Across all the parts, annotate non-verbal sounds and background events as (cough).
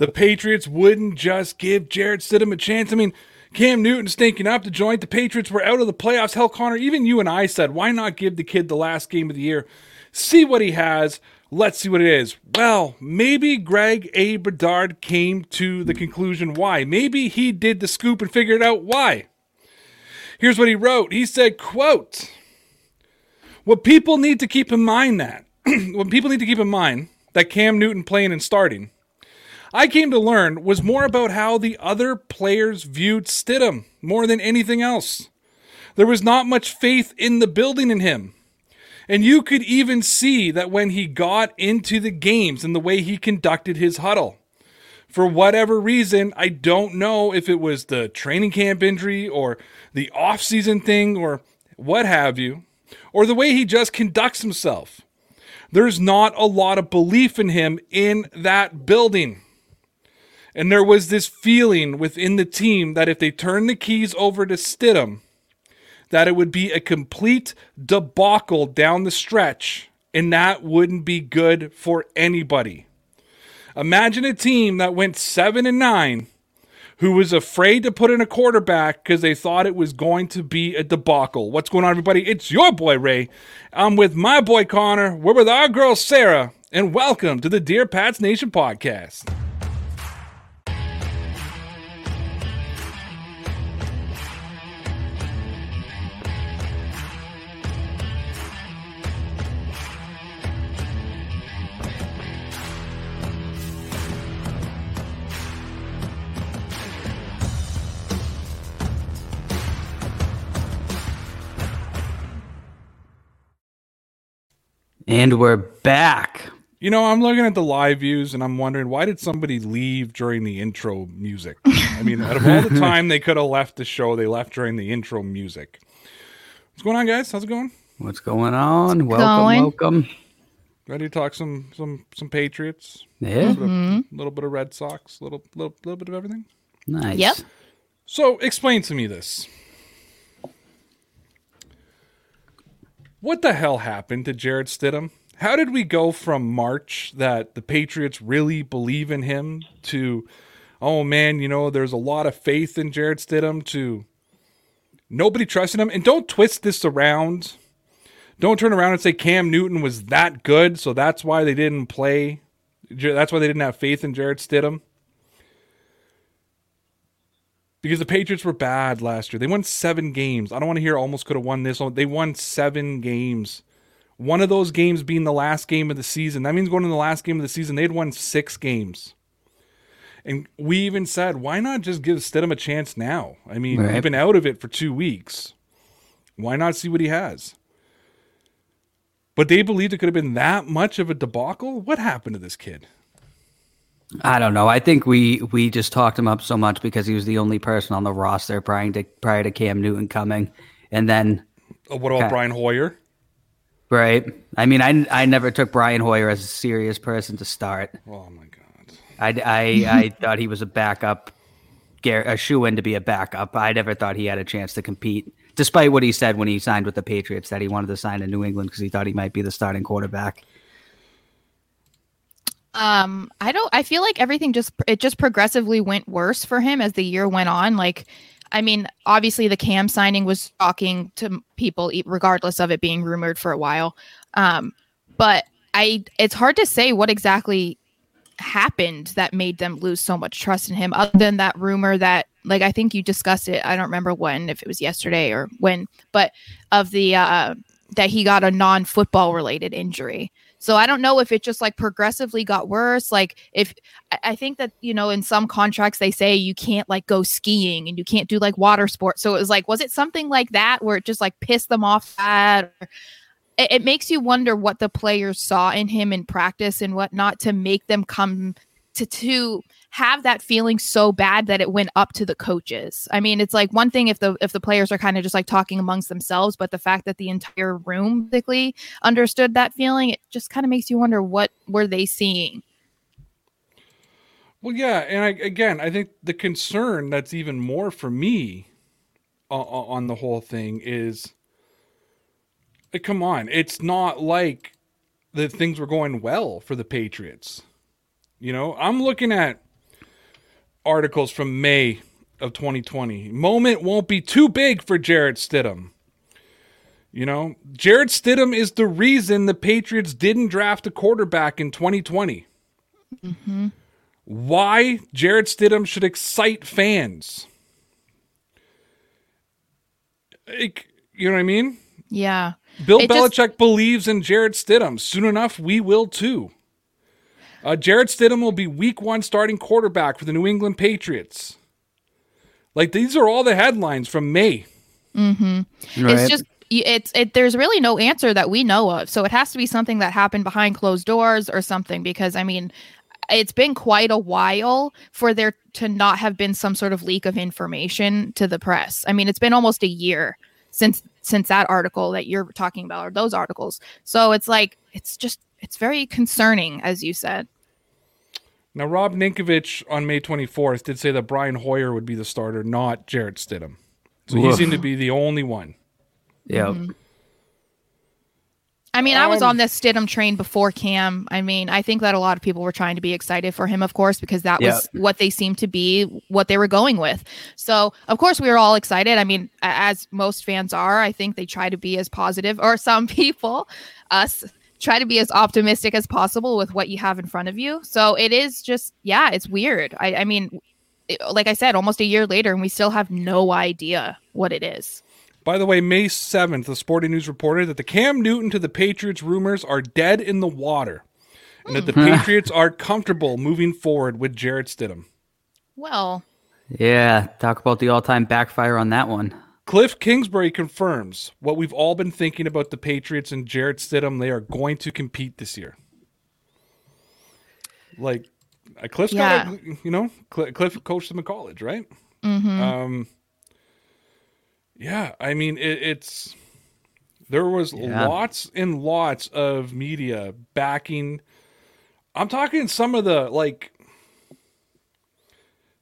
the Patriots wouldn't just give Jarrett Stidham a chance? I mean, Cam Newton stinking up the joint. The Patriots were out of the playoffs. Hell, Connor, even you and I said, why not give the kid the last game of the year? See what he has. Let's see what it is. Well, maybe Greg A. Bedard came to the conclusion why. Maybe he did the scoop and figured out why. Here's what he wrote. He said, quote, what people need to keep in mind that (clears throat) what people need to keep in mind that Cam Newton playing and starting, I came to learn was more about how the other players viewed Stidham more than anything else. There was not much faith in the building in him. And you could even see that when he got into the games and the way he conducted his huddle. For whatever reason, I don't know if it was the training camp injury or the offseason thing or what have you or the way he just conducts himself. There's not a lot of belief in him in that building. And there was this feeling within the team that if they turned the keys over to Stidham, that it would be a complete debacle down the stretch, and that wouldn't be good for anybody. Imagine a team that went 7 and 9 who was afraid to put in a quarterback because they thought it was going to be a debacle. What's going on, everybody? It's your boy Ray. I'm with my boy Connor. We're with our girl Sarah, and welcome to the Dear Pats Nation podcast. And we're back. You know, I'm looking at the live views and I'm wondering why did somebody leave during the intro music? I mean, out of all the time they could have left the show, they left during the intro music. What's going on, guys? How's it going? What's going on? Welcome, going. welcome. Ready to talk some some some Patriots? Yeah, A little, mm-hmm. little bit of Red Sox, a little little little bit of everything. nice. Yep. So explain to me this. What the hell happened to Jarrett Stidham? How did we go from March that the Patriots really believe in him to, oh man, you know, there's a lot of faith in Jarrett Stidham to nobody trusting him? And don't twist this around. Don't turn around and say Cam Newton was that good, so that's why they didn't play. That's why they didn't have faith in Jarrett Stidham because the Patriots were bad last year. They won seven games. I don't want to hear almost could have won this. One. They won seven games. One of those games being the last game of the season. That means going to the last game of the season, they'd won six games. And we even said, why not just give Stidham a chance now? I mean, Right. he's been out of it for two weeks. Why not see what he has? But they believed it could have been that much of a debacle. What happened to this kid? I don't know. I think we we just talked him up so much because he was the only person on the roster prior to prior to Cam Newton coming, and then Oh, what about. Brian Hoyer? right. I mean, I I never took Brian Hoyer as a serious person to start. Oh my God. I I, I (laughs) thought he was a backup, a shoe in to be a backup. I never thought he had a chance to compete, despite what he said when he signed with the Patriots that he wanted to sign in New England because he thought he might be the starting quarterback. Um, I don't. I feel like everything just it just progressively went worse for him as the year went on. Like, I mean, obviously the Cam signing was talking to people, regardless of it being rumored for a while. Um, but I, it's hard to say what exactly happened that made them lose so much trust in him, other than that rumor that, like, I think you discussed it. I don't remember when, if it was yesterday or when, but of the uh, that he got a non-football related injury. So I don't know if it just like progressively got worse. Like if I- think that you know in some contracts they say you can't like go skiing and you can't do like water sports. So it was like was it something like that where it just like pissed them off that? Or, it, makes you wonder what the players saw in him in practice and whatnot to make them come to to have that feeling so bad that it went up to the coaches. I mean, it's like one thing if the if the players are kind of just like talking amongst themselves, but the fact that the entire room basically understood that feeling, it just kind of makes you wonder what were they seeing. Well, yeah, and I, again, I think the concern that's even more for me uh, on the whole thing is, like, come on, it's not like the things were going well for the Patriots. You know, I'm looking at articles from May of 2020. Moment won't be too big for Jarrett Stidham. You know, Jarrett Stidham is the reason the Patriots didn't draft a quarterback in 2020 mm-hmm. why Jarrett Stidham should excite fans. Like, you know what I mean? Yeah. Bill It just- Belichick believes in Jarrett Stidham. Soon enough, we will too. Uh, Jarrett Stidham will be week one starting quarterback for the New England Patriots. Like, these are all the headlines from May. Right. It's just it's it there's really no answer that we know of. So it has to be something that happened behind closed doors or something because I mean it's been quite a while for there to not have been some sort of leak of information to the press. I mean, it's been almost a year since since that article that you're talking about or those articles. So it's like it's just it's very concerning as you said. Now, Rob Ninkovich on May 24th did say that Brian Hoyer would be the starter, not Jarrett Stidham. So he seemed to be the only one. yeah. Mm-hmm. I mean, I was Um, on this Stidham train before Cam. I mean, I think that a lot of people were trying to be excited for him, of course, because that was what they seemed to be, what they were going with. So, of course, we were all excited. I mean, as most fans are, I think they try to be as positive, or some (laughs) people, us, try to be as optimistic as possible with what you have in front of you. So it is just, yeah, it's weird. I, I mean, it- like I said, almost a year later, and we still have no idea what it is. By the way, May 7th, the Sporting News reported that the Cam Newton to the Patriots rumors are dead in the water and that the Patriots are comfortable moving forward with Jarrett Stidham. Well, Yeah. Talk about the all time backfire on that one. Cliff Kingsbury confirms what we've all been thinking about the Patriots and Jarrett Stidham. They are going to compete this year. Like, uh, Cliff's got, you know, Cliff coached them in college, right? Um, yeah, I mean, it, it's there was Yeah. lots and lots of media backing. I'm talking some of the like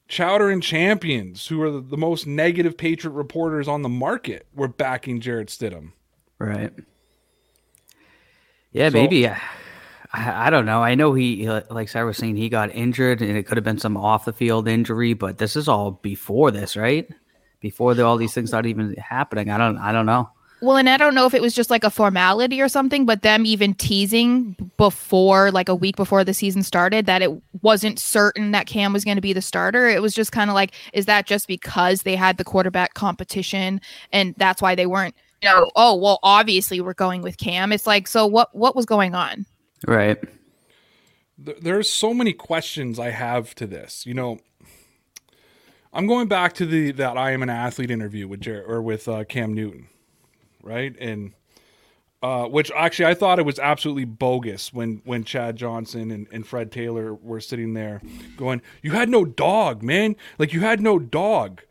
Chowder and Champions, who are the, the most negative Patriot reporters on the market, were backing Jarrett Stidham. Right. Yeah, So- maybe. I, I don't know. I know he, like Sarah was saying, he got injured and it could have been some off the field injury, but this is all before this, right? Before the, all these things oh. started even happening. I don't, I don't know. Well, and I don't know if it was just like a formality or something, but them even teasing before, like a week before the season started, that it wasn't certain that Cam was going to be the starter. It was just kind of like, is that just because they had the quarterback competition and that's why they weren't, you know, oh, oh well, obviously we're going with Cam. It's like, so what, what was going on? Right. Th- There's so many questions I have to this. You know, I'm going back to the that I am an athlete interview with Jarrett or with uh, Cam Newton, right? And uh, which actually I thought it was absolutely bogus when when Chad Johnson and, and Fred Taylor were sitting there going, "You had no dog, man! Like you had no dog."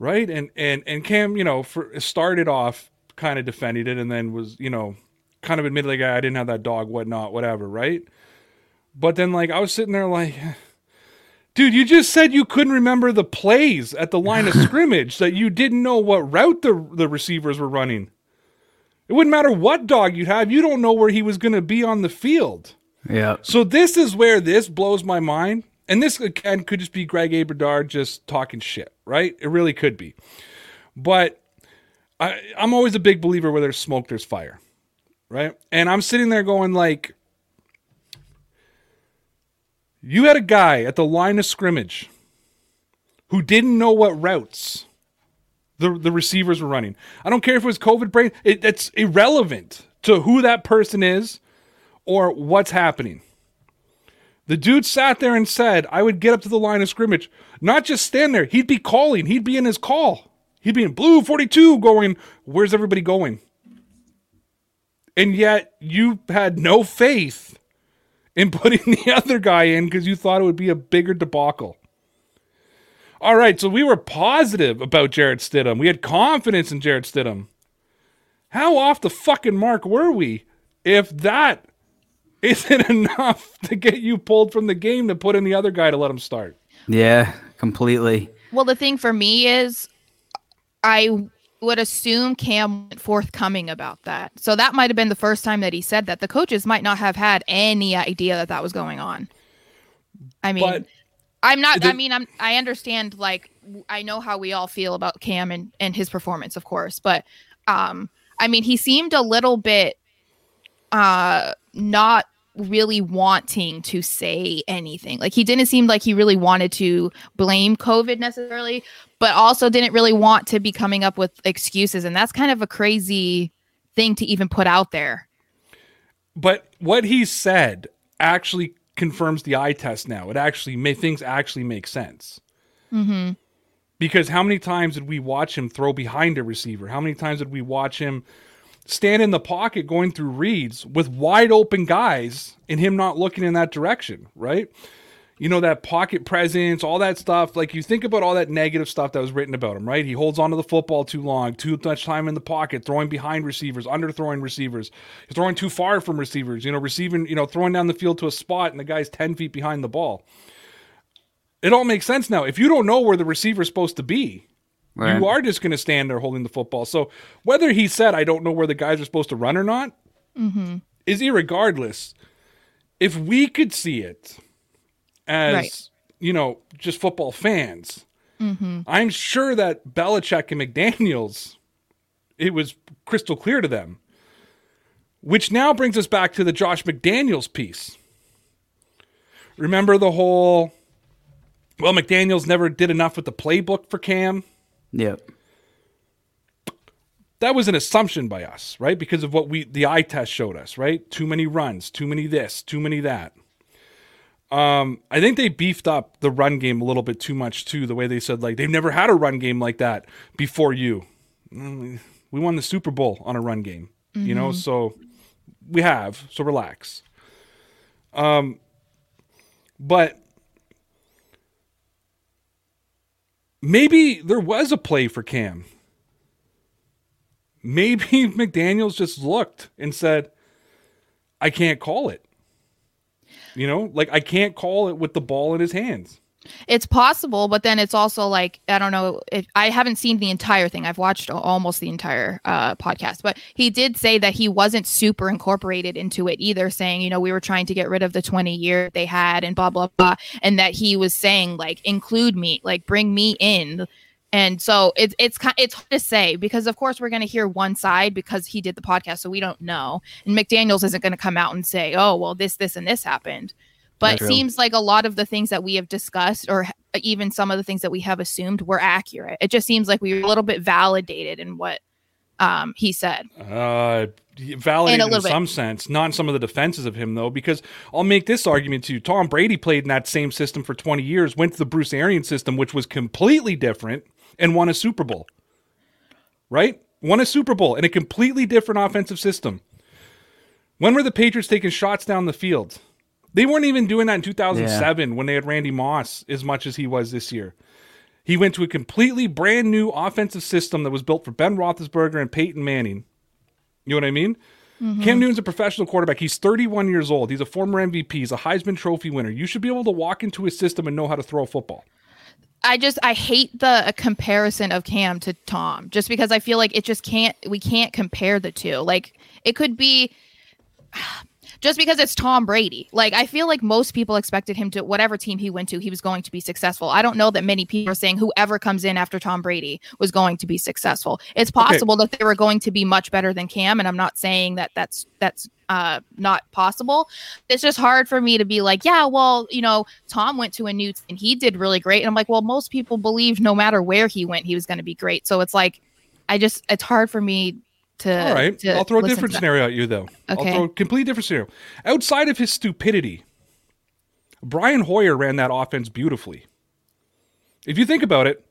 right? And and and Cam, you know, for, started off kind of defending it, and then was you know, kind of admitted like I didn't have that dog, whatnot, whatever, right? But then like I was sitting there like, dude, you just said you couldn't remember the plays at the line of (laughs) scrimmage, that you didn't know what route the the receivers were running. It wouldn't matter what dog you have, you don't know where he was going to be on the field. Yeah. So this is where this blows my mind. And this again could just be Greg A. Bedard just talking shit, right? It really could be. But I, I'm always a big believer where there's smoke, there's fire, right? And I'm sitting there going like, you had a guy at the line of scrimmage who didn't know what routes the the receivers were running. I don't care if it was COVID brain; it, it's irrelevant to who that person is or what's happening. The dude sat there and said, I would get up to the line of scrimmage, not just stand there. He'd be calling, he'd be in his call. He'd be in blue 42 going, Where's everybody going? And yet you had no faith in putting (laughs) the other guy in because you thought it would be a bigger debacle. All right, so we were positive about Jarrett Stidham. We had confidence in Jarrett Stidham. How off the fucking mark were we if that (laughs) isn't enough to get you pulled from the game to put in the other guy to let him start? Yeah, completely. Well, the thing for me is, I would assume Cam went forthcoming about that. So that might have been the first time that he said that. The coaches might not have had any idea that that was going on. I mean, But I'm not. the- I mean, I'm. I understand. Like, I know how we all feel about Cam and and his performance, of course. But, um, I mean, he seemed a little bit, uh, not really wanting to say anything. Like, he didn't seem like he really wanted to blame COVID necessarily, but also didn't really want to be coming up with excuses. And that's kind of a crazy thing to even put out there. but what he said actually confirms the eye test now. It actually may things actually make sense. Mm-hmm. Because how many times did we watch him throw behind a receiver? How many times did we watch him stand in the pocket going through reads with wide open guys and him not looking in that direction, right? You know, that pocket presence, all that stuff. Like you think about all that negative stuff that was written about him, right? He holds onto the football too long, too much time in the pocket, throwing behind receivers, underthrowing receivers, throwing too far from receivers, you know, receiving, you know, throwing down the field to a spot and the guy's 10 feet behind the ball. It all makes sense now. If you don't know where the receiver's supposed to be, Right. you are just going to stand there holding the football. So whether he said, I don't know where the guys are supposed to run or not, mm-hmm. is irregardless. If we could see it as, Right. you know, just football fans, mm-hmm. I'm sure that Belichick and McDaniels, it was crystal clear to them. Which now brings us back to the Josh McDaniels piece. Remember the whole, well, McDaniels never did enough with the playbook for Cam? Yep. that was an assumption by us, right? Because of what we the eye test showed us, right? Too many runs, too many this, too many that. Um, I think they beefed up the run game a little bit too much too. The way they said like they've never had a run game like that before you. Mm, We won the Super Bowl on a run game, you know. So we have. So relax. Um, but maybe there was a play for Cam maybe (laughs) McDaniels just looked and said, I can't call it. You know, like I can't call it with the ball in his hands. It's possible, but then it's also like I don't know if I haven't seen the entire thing. I've watched almost the entire uh, podcast, but he did say that he wasn't super incorporated into it either, saying you know we were trying to get rid of the twenty year they had and blah blah blah, and that he was saying like include me, like bring me in. And so it's it's ki- it's hard to say because of course we're going to hear one side because he did the podcast, so we don't know. And McDaniels isn't going to come out and say, "Oh, well, this, this, and this happened." But it seems like a lot of the things that we have discussed, or even some of the things that we have assumed, were accurate. It just seems like we were a little bit validated in what um, he said. Uh, validated In a in little bit. some sense, not in some of the defenses of him though, because I'll make this argument to you. Tom Brady played in that same system for 20 years, went to the Bruce Arians system, which was completely different, and won a Super Bowl. Right? Won a Super Bowl in a completely different offensive system. When were the Patriots taking shots down the field? They weren't even doing that in 2007 when they had Randy Moss as much as he was this year. He went to a completely brand new offensive system that was built for Ben Roethlisberger and Peyton Manning. You know what I mean? Mm-hmm. Cam Newton's a professional quarterback. He's 31 years old. He's a former MVP. He's a Heisman Trophy winner. You should be able to walk into his system and know how to throw a football. I just I hate the uh, comparison of Cam to Tom, just because I feel like it just can't we can't compare the two. Like it could be just because it's Tom Brady. Like I feel like most people expected him to whatever team he went to, he was going to be successful. I don't know that many people are saying whoever comes in after Tom Brady was going to be successful. It's possible that they were going to be much better than Cam, and I'm not saying that that's that's uh not possible. It's just hard for me to be like, yeah, well, you know, Tom went to a new and he did really great, and I'm like, well, most people believed no matter where he went, he was going to be great. So it's like, I just it's hard for me to. All right. to I'll throw a different scenario at you, though. I'll Okay. throw a complete different scenario. Outside of his stupidity, Brian Hoyer ran that offense beautifully. If you think about it,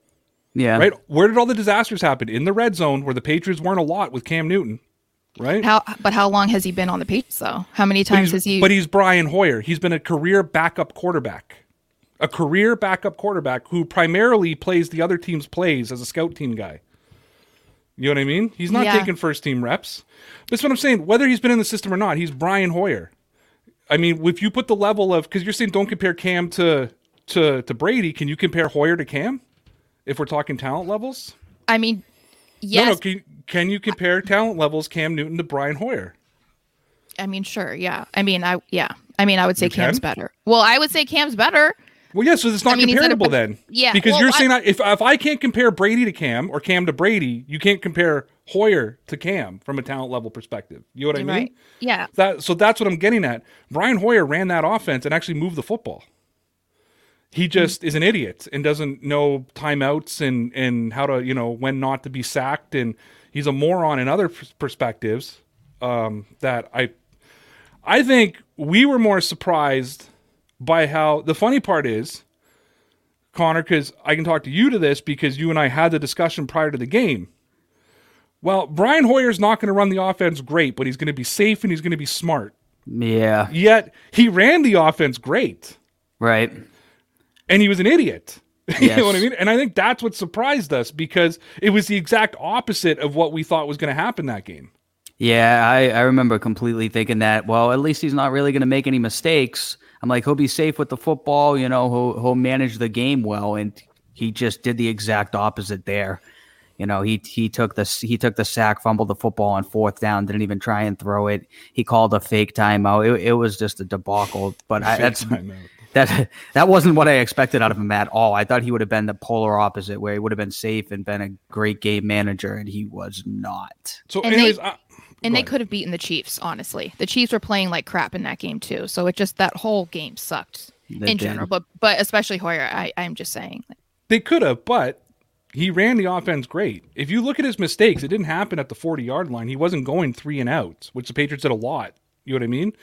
Yeah. right, where did all the disasters happen? In the red zone, where the Patriots weren't a lot with Cam Newton, right? How? But how long has he been on the Patriots though? How many times has he? but he's Brian Hoyer. He's been a career backup quarterback. A career backup quarterback who primarily plays the other team's plays as a scout team guy. You know what I mean? He's not Yeah. taking first team reps. That's what I'm saying. Whether he's been in the system or not, he's Brian Hoyer. I mean, if you put the level of because you're saying don't compare Cam to to to Brady, can you compare Hoyer to Cam? If we're talking talent levels, I mean, yes. no, no. Can, can you compare talent levels Cam Newton to Brian Hoyer? I mean, sure. Yeah. I mean, I yeah. I mean, I would say Cam's better. Well, I would say Cam's better. Well, yeah, so it's not I mean, at a- comparable then. Yeah, because well, you're I- saying that if if I can't compare Brady to Cam or Cam to Brady, you can't compare Hoyer to Cam from a talent level perspective. You know what I mean? Right. Yeah. That so that's what I'm getting at. Brian Hoyer ran that offense and actually moved the football. He just is an idiot and doesn't know timeouts and and how to you know when not to be sacked and he's a moron in other perspectives. Um, that I I think we were more surprised by how the funny part is, Connor, because I can talk to you to this because you and I had the discussion prior to the game. Well, Brian Hoyer's not going to run the offense great, but he's going to be safe and he's going to be smart. Yeah. Yet he ran the offense great Right. and he was an idiot. (laughs) you Yes. know what I mean? And I think that's what surprised us because it was the exact opposite of what we thought was going to happen that game. Yeah, I, I remember completely thinking that, well, at least he's not really going to make any mistakes. I'm like, he'll be safe with the football, you know, he'll, he'll manage the game well. And he just did the exact opposite there. You know, he he took the he took the sack, fumbled the football on fourth down, didn't even try and throw it. He called a fake timeout. It, it was just a debacle. But I, that's timeout. that that wasn't what I expected out of him at all. I thought he would have been the polar opposite, where he would have been safe and been a great game manager, and he was not. So, And they- anyways, I, And they could have beaten the Chiefs, honestly. The Chiefs were playing like crap in that game too. So it just that whole game sucked They in did. general. But but especially Hoyer, I, I'm just saying. They could have, but he ran the offense great. If you look at his mistakes, it didn't happen at the 40 yard line. He wasn't going three and outs, which the Patriots did a lot. You know what I mean?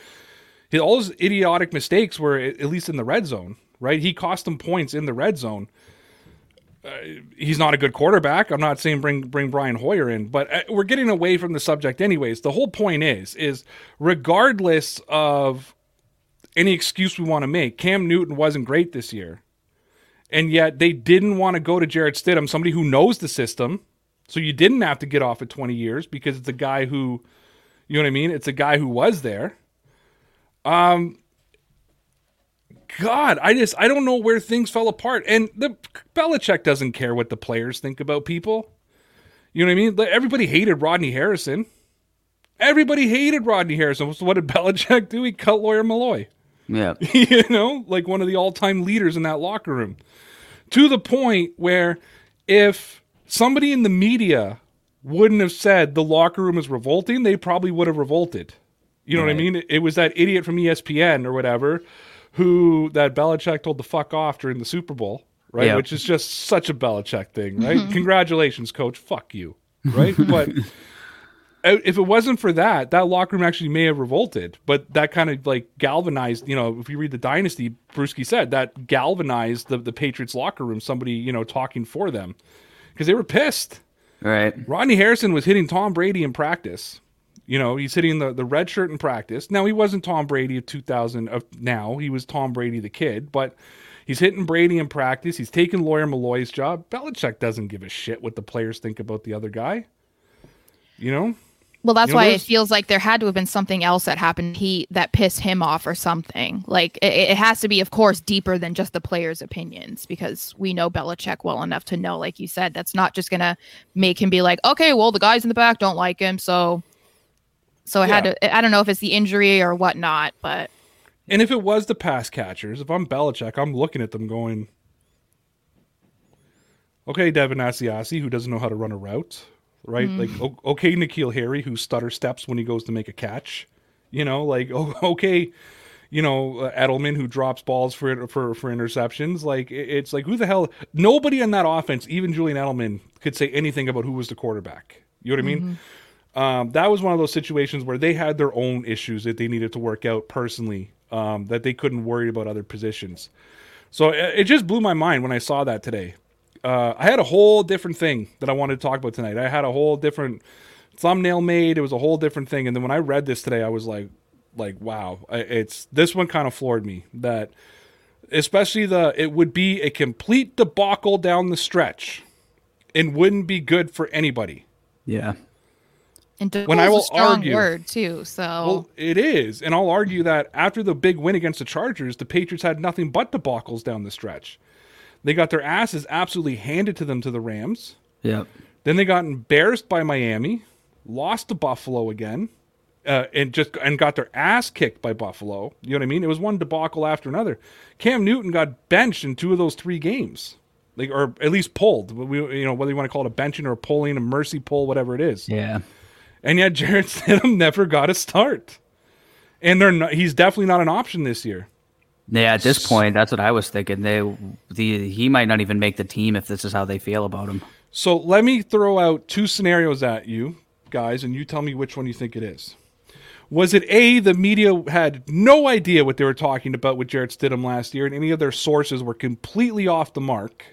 His, all his idiotic mistakes were at least in the red zone, right? He cost them points in the red zone. Uh, he's not a good quarterback. I'm not saying bring bring Brian Hoyer in, but uh, we're getting away from the subject anyways. The whole point is is regardless of any excuse we want to make, Cam Newton wasn't great this year and yet they didn't want to go to Jarrett Stidham, somebody who knows the system. So you didn't have to get off at 20 years because it's a guy who, you know what I mean? It's a guy who was there. Um, God, I just I don't know where things fell apart. And the Belichick doesn't care what the players think about people. You know what I mean? Everybody hated Rodney Harrison. Everybody hated Rodney Harrison. So what did (laughs) Belichick do? He cut Lawyer Milloy Yeah. (laughs) you know, like one of the all time leaders in that locker room. To the point where if somebody in the media wouldn't have said the locker room is revolting, they probably would have revolted. You know what I mean? It, was that idiot from ESPN or whatever who that Belichick told to fuck off during the Super Bowl, right? Yeah. Which is just such a Belichick thing, right? Congratulations, coach. Fuck you, right? (laughs) but uh, if it wasn't for that, that locker room actually may have revolted. But that kind of like galvanized, you know, if you read the Dynasty, Brewski said that galvanized the, the Patriots locker room, somebody, you know, talking for them because they were pissed. Right. Rodney Harrison was hitting Tom Brady in practice. You know, he's hitting the, the red shirt in practice. Now, he wasn't Tom Brady of 2000 of now. He was Tom Brady the kid, but he's hitting Brady in practice. He's taking Lawyer Milloy's job. Belichick doesn't give a shit what the players think about the other guy. You know? Well, that's You know, why it feels like there had to have been something else that happened he that pissed him off or something. Like it, it has to be, of course, deeper than just the players' opinions because we know Belichick well enough to know, like you said, that's not just gonna make him be like, okay, well, the guys in the back don't like him, so so it had to. I don't know if it's the injury or whatnot, but And if it was the pass catchers, if I'm Belichick, I'm looking at them going, okay, Devin Asiasi, who doesn't know how to run a route, right? Like, okay, N'Keal Harry, who stutter steps when he goes to make a catch, you know, like, (laughs) okay, you know, uh, Edelman, who drops balls for for for interceptions. Like, it's like, who the hell? Nobody in that offense, even Julian Edelman, could say anything about who was the quarterback. You know what I mean? Um, that was one of those situations where they had their own issues that they needed to work out personally, um, that they couldn't worry about other positions. So it, it just blew my mind when I saw that today. Uh, I had a whole different thing that I wanted to talk about tonight. I had a whole different thumbnail made. It was a whole different thing. And then when I read this today, I was like, like, wow, it's this one kind of floored me that especially the it would be a complete debacle down the stretch and wouldn't be good for anybody. Yeah. And When I debacle will a strong argue- word too. So Well, it is. And I'll argue that after the big win against the Chargers, the Patriots had nothing but debacles down the stretch. They got their asses absolutely handed to them to the Rams. Yep. Then they got embarrassed by Miami, lost to Buffalo again, uh, and just and got their ass kicked by Buffalo. You know what I mean? It was one debacle after another. Cam Newton got benched in two of those three games, like or at least pulled. We, you know whether you want to call it a benching or a pulling, a mercy pull, whatever it is. Yeah. And yet Jarrett (laughs) Stidham never got a start, and they're not, he's definitely not an option this year. Yeah, at this point, that's what I was thinking. They, the he might not even make the team if this is how they feel about him. So let me throw out two scenarios at you guys, and you tell me which one you think it is. Was it A, the media had no idea what they were talking about with Jarrett Stidham last year, and any of their sources were completely off the mark?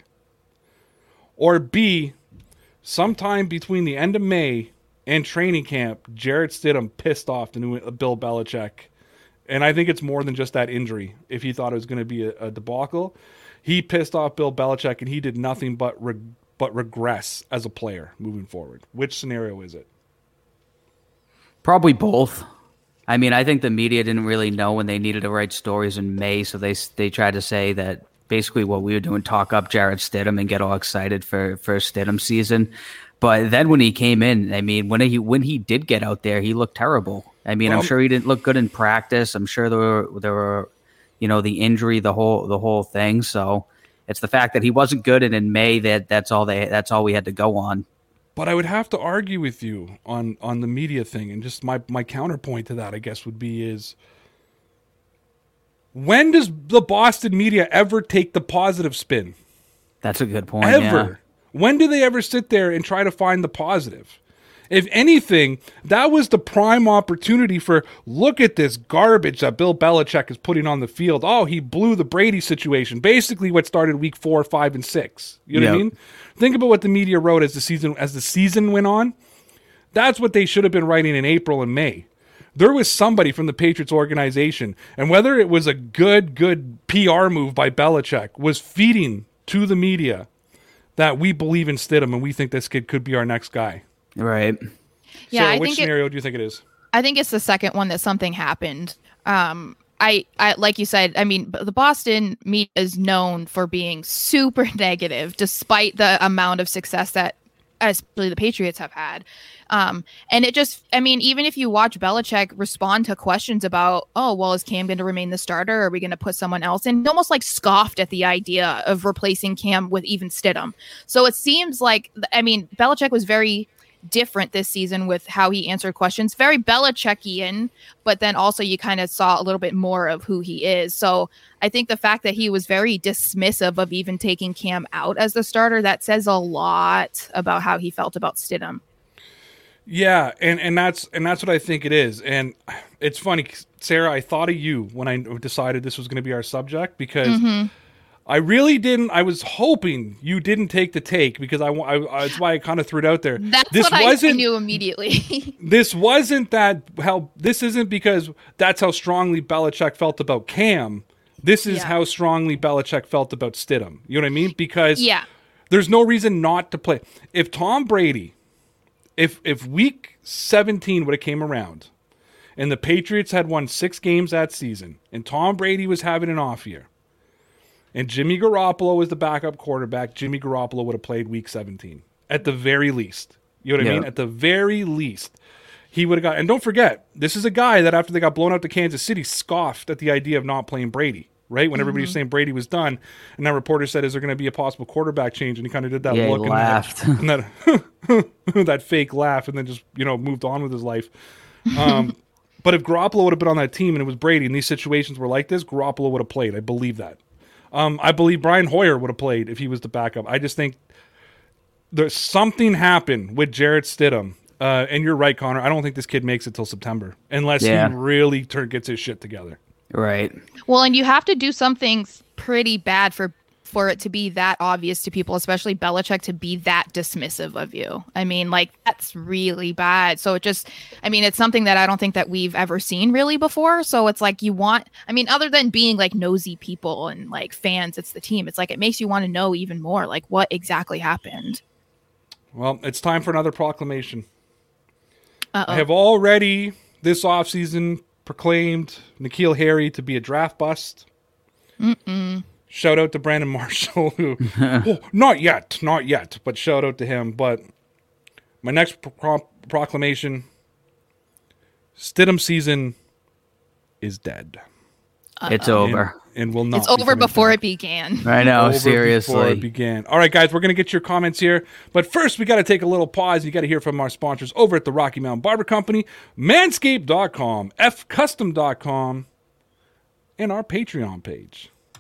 Or B, sometime between the end of May and training camp, Jarrett Stidham pissed off the new uh, Bill Belichick. And I think it's more than just that injury. If he thought it was going to be a, a debacle, he pissed off Bill Belichick, and he did nothing but re- but regress as a player moving forward. Which scenario is it? Probably both. I mean, I think the media didn't really know when they needed to write stories in May, so they they tried to say that basically what we were doing, talk up Jarrett Stidham and get all excited for for Stidham season. But then when he came in, I mean, when he when he did get out there, he looked terrible. I mean, Well- I'm sure he didn't look good in practice. I'm sure there were there were, you know, the injury, the whole the whole thing. So it's the fact that he wasn't good, and in May that that's all they that's all we had to go on. But I would have to argue with you on on the media thing, and just my my counterpoint to that, I guess, would be is when does the Boston media ever take the positive spin? That's a good point. ever. yeah. When do they ever sit there and try to find the positive? If anything, that was the prime opportunity for look at this garbage that Bill Belichick is putting on the field. Oh, he blew the Brady situation. Basically what started week four, five, and six. You know what I mean? Think about what the media wrote as the season as the season went on. That's what they should have been writing in April and May. There was somebody from the Patriots organization, and whether it was a good, good PR move by Belichick, was feeding to the media that we believe in Stidham and we think this kid could be our next guy. Right. yeah, Sarah, I which think it, scenario do you think it is? I think it's the second one that something happened. Um, I, I like you said. I mean, the Boston media is known for being super (laughs) negative, despite the amount of success that, especially the Patriots have had. Um, and it just, I mean, even if you watch Belichick respond to questions about, oh, well, is Cam going to remain the starter? Or are we going to put someone else in? He almost like scoffed at the idea of replacing Cam with even Stidham. So it seems like, I mean, Belichick was very different this season with how he answered questions. Very Belichickian, but then also you kind of saw a little bit more of who he is. So I think the fact that he was very dismissive of even taking Cam out as the starter, that says a lot about how he felt about Stidham. Yeah, and and that's and that's what I think it is. And it's funny, Sarah. I thought of you when I decided this was going to be our subject because Mm-hmm. I really didn't. I was hoping you didn't take the take because I, wa- I that's why I kind of threw it out there. That's this what I wasn't knew immediately. (laughs) this wasn't that how this isn't because that's how strongly Belichick felt about Cam. This is Yeah. how strongly Belichick felt about Stidham. You know what I mean? Because yeah. there's no reason not to play. If Tom Brady, if if week 17 would have came around and the Patriots had won 6 games that season and Tom Brady was having an off year and Jimmy Garoppolo was the backup quarterback, Jimmy Garoppolo would have played week 17 at the very least. You know what I mean? At the very least. He would have got and don't forget, this is a guy that after they got blown out to Kansas City scoffed at the idea of not playing Brady. Right when everybody was saying Brady was done, and that reporter said, "Is there going to be a possible quarterback change?" And he kind of did that Yeah, look and laughed. that, (laughs) and that, (laughs) that fake laugh, and then just you know moved on with his life. Um, (laughs) but if Garoppolo would have been on that team and it was Brady, and these situations were like this, Garoppolo would have played. I believe that. Um, I believe Brian Hoyer would have played if he was the backup. I just think there's something happened with Jarrett Stidham Uh, and you're right, Connor. I don't think this kid makes it till September unless Yeah. he really turn, gets his shit together. Right. Well, and you have to do something pretty bad for for it to be that obvious to people, especially Belichick, to be that dismissive of you. I mean, like that's really bad. So it just, I mean, it's something that I don't think that we've ever seen really before. So it's like you want, I mean, other than being like nosy people and like fans, it's the team. It's like it makes you want to know even more, like what exactly happened. Well, it's time for another proclamation. Uh-oh. I have already this offseason proclaimed N'Keal Harry to be a draft bust. Shout out to Brandon Marshall, who, (laughs) oh, not yet, not yet, but shout out to him. But my next pro- proclamation Stidham season is dead It's over. and will not. It's over before back. it began. I know, over before it began. All right, guys, we're gonna get your comments here, but first we got to take a little pause. You got to hear from our sponsors over at the Rocky Mountain Barber Company, Manscaped.com, FCustom.com, and our Patreon page.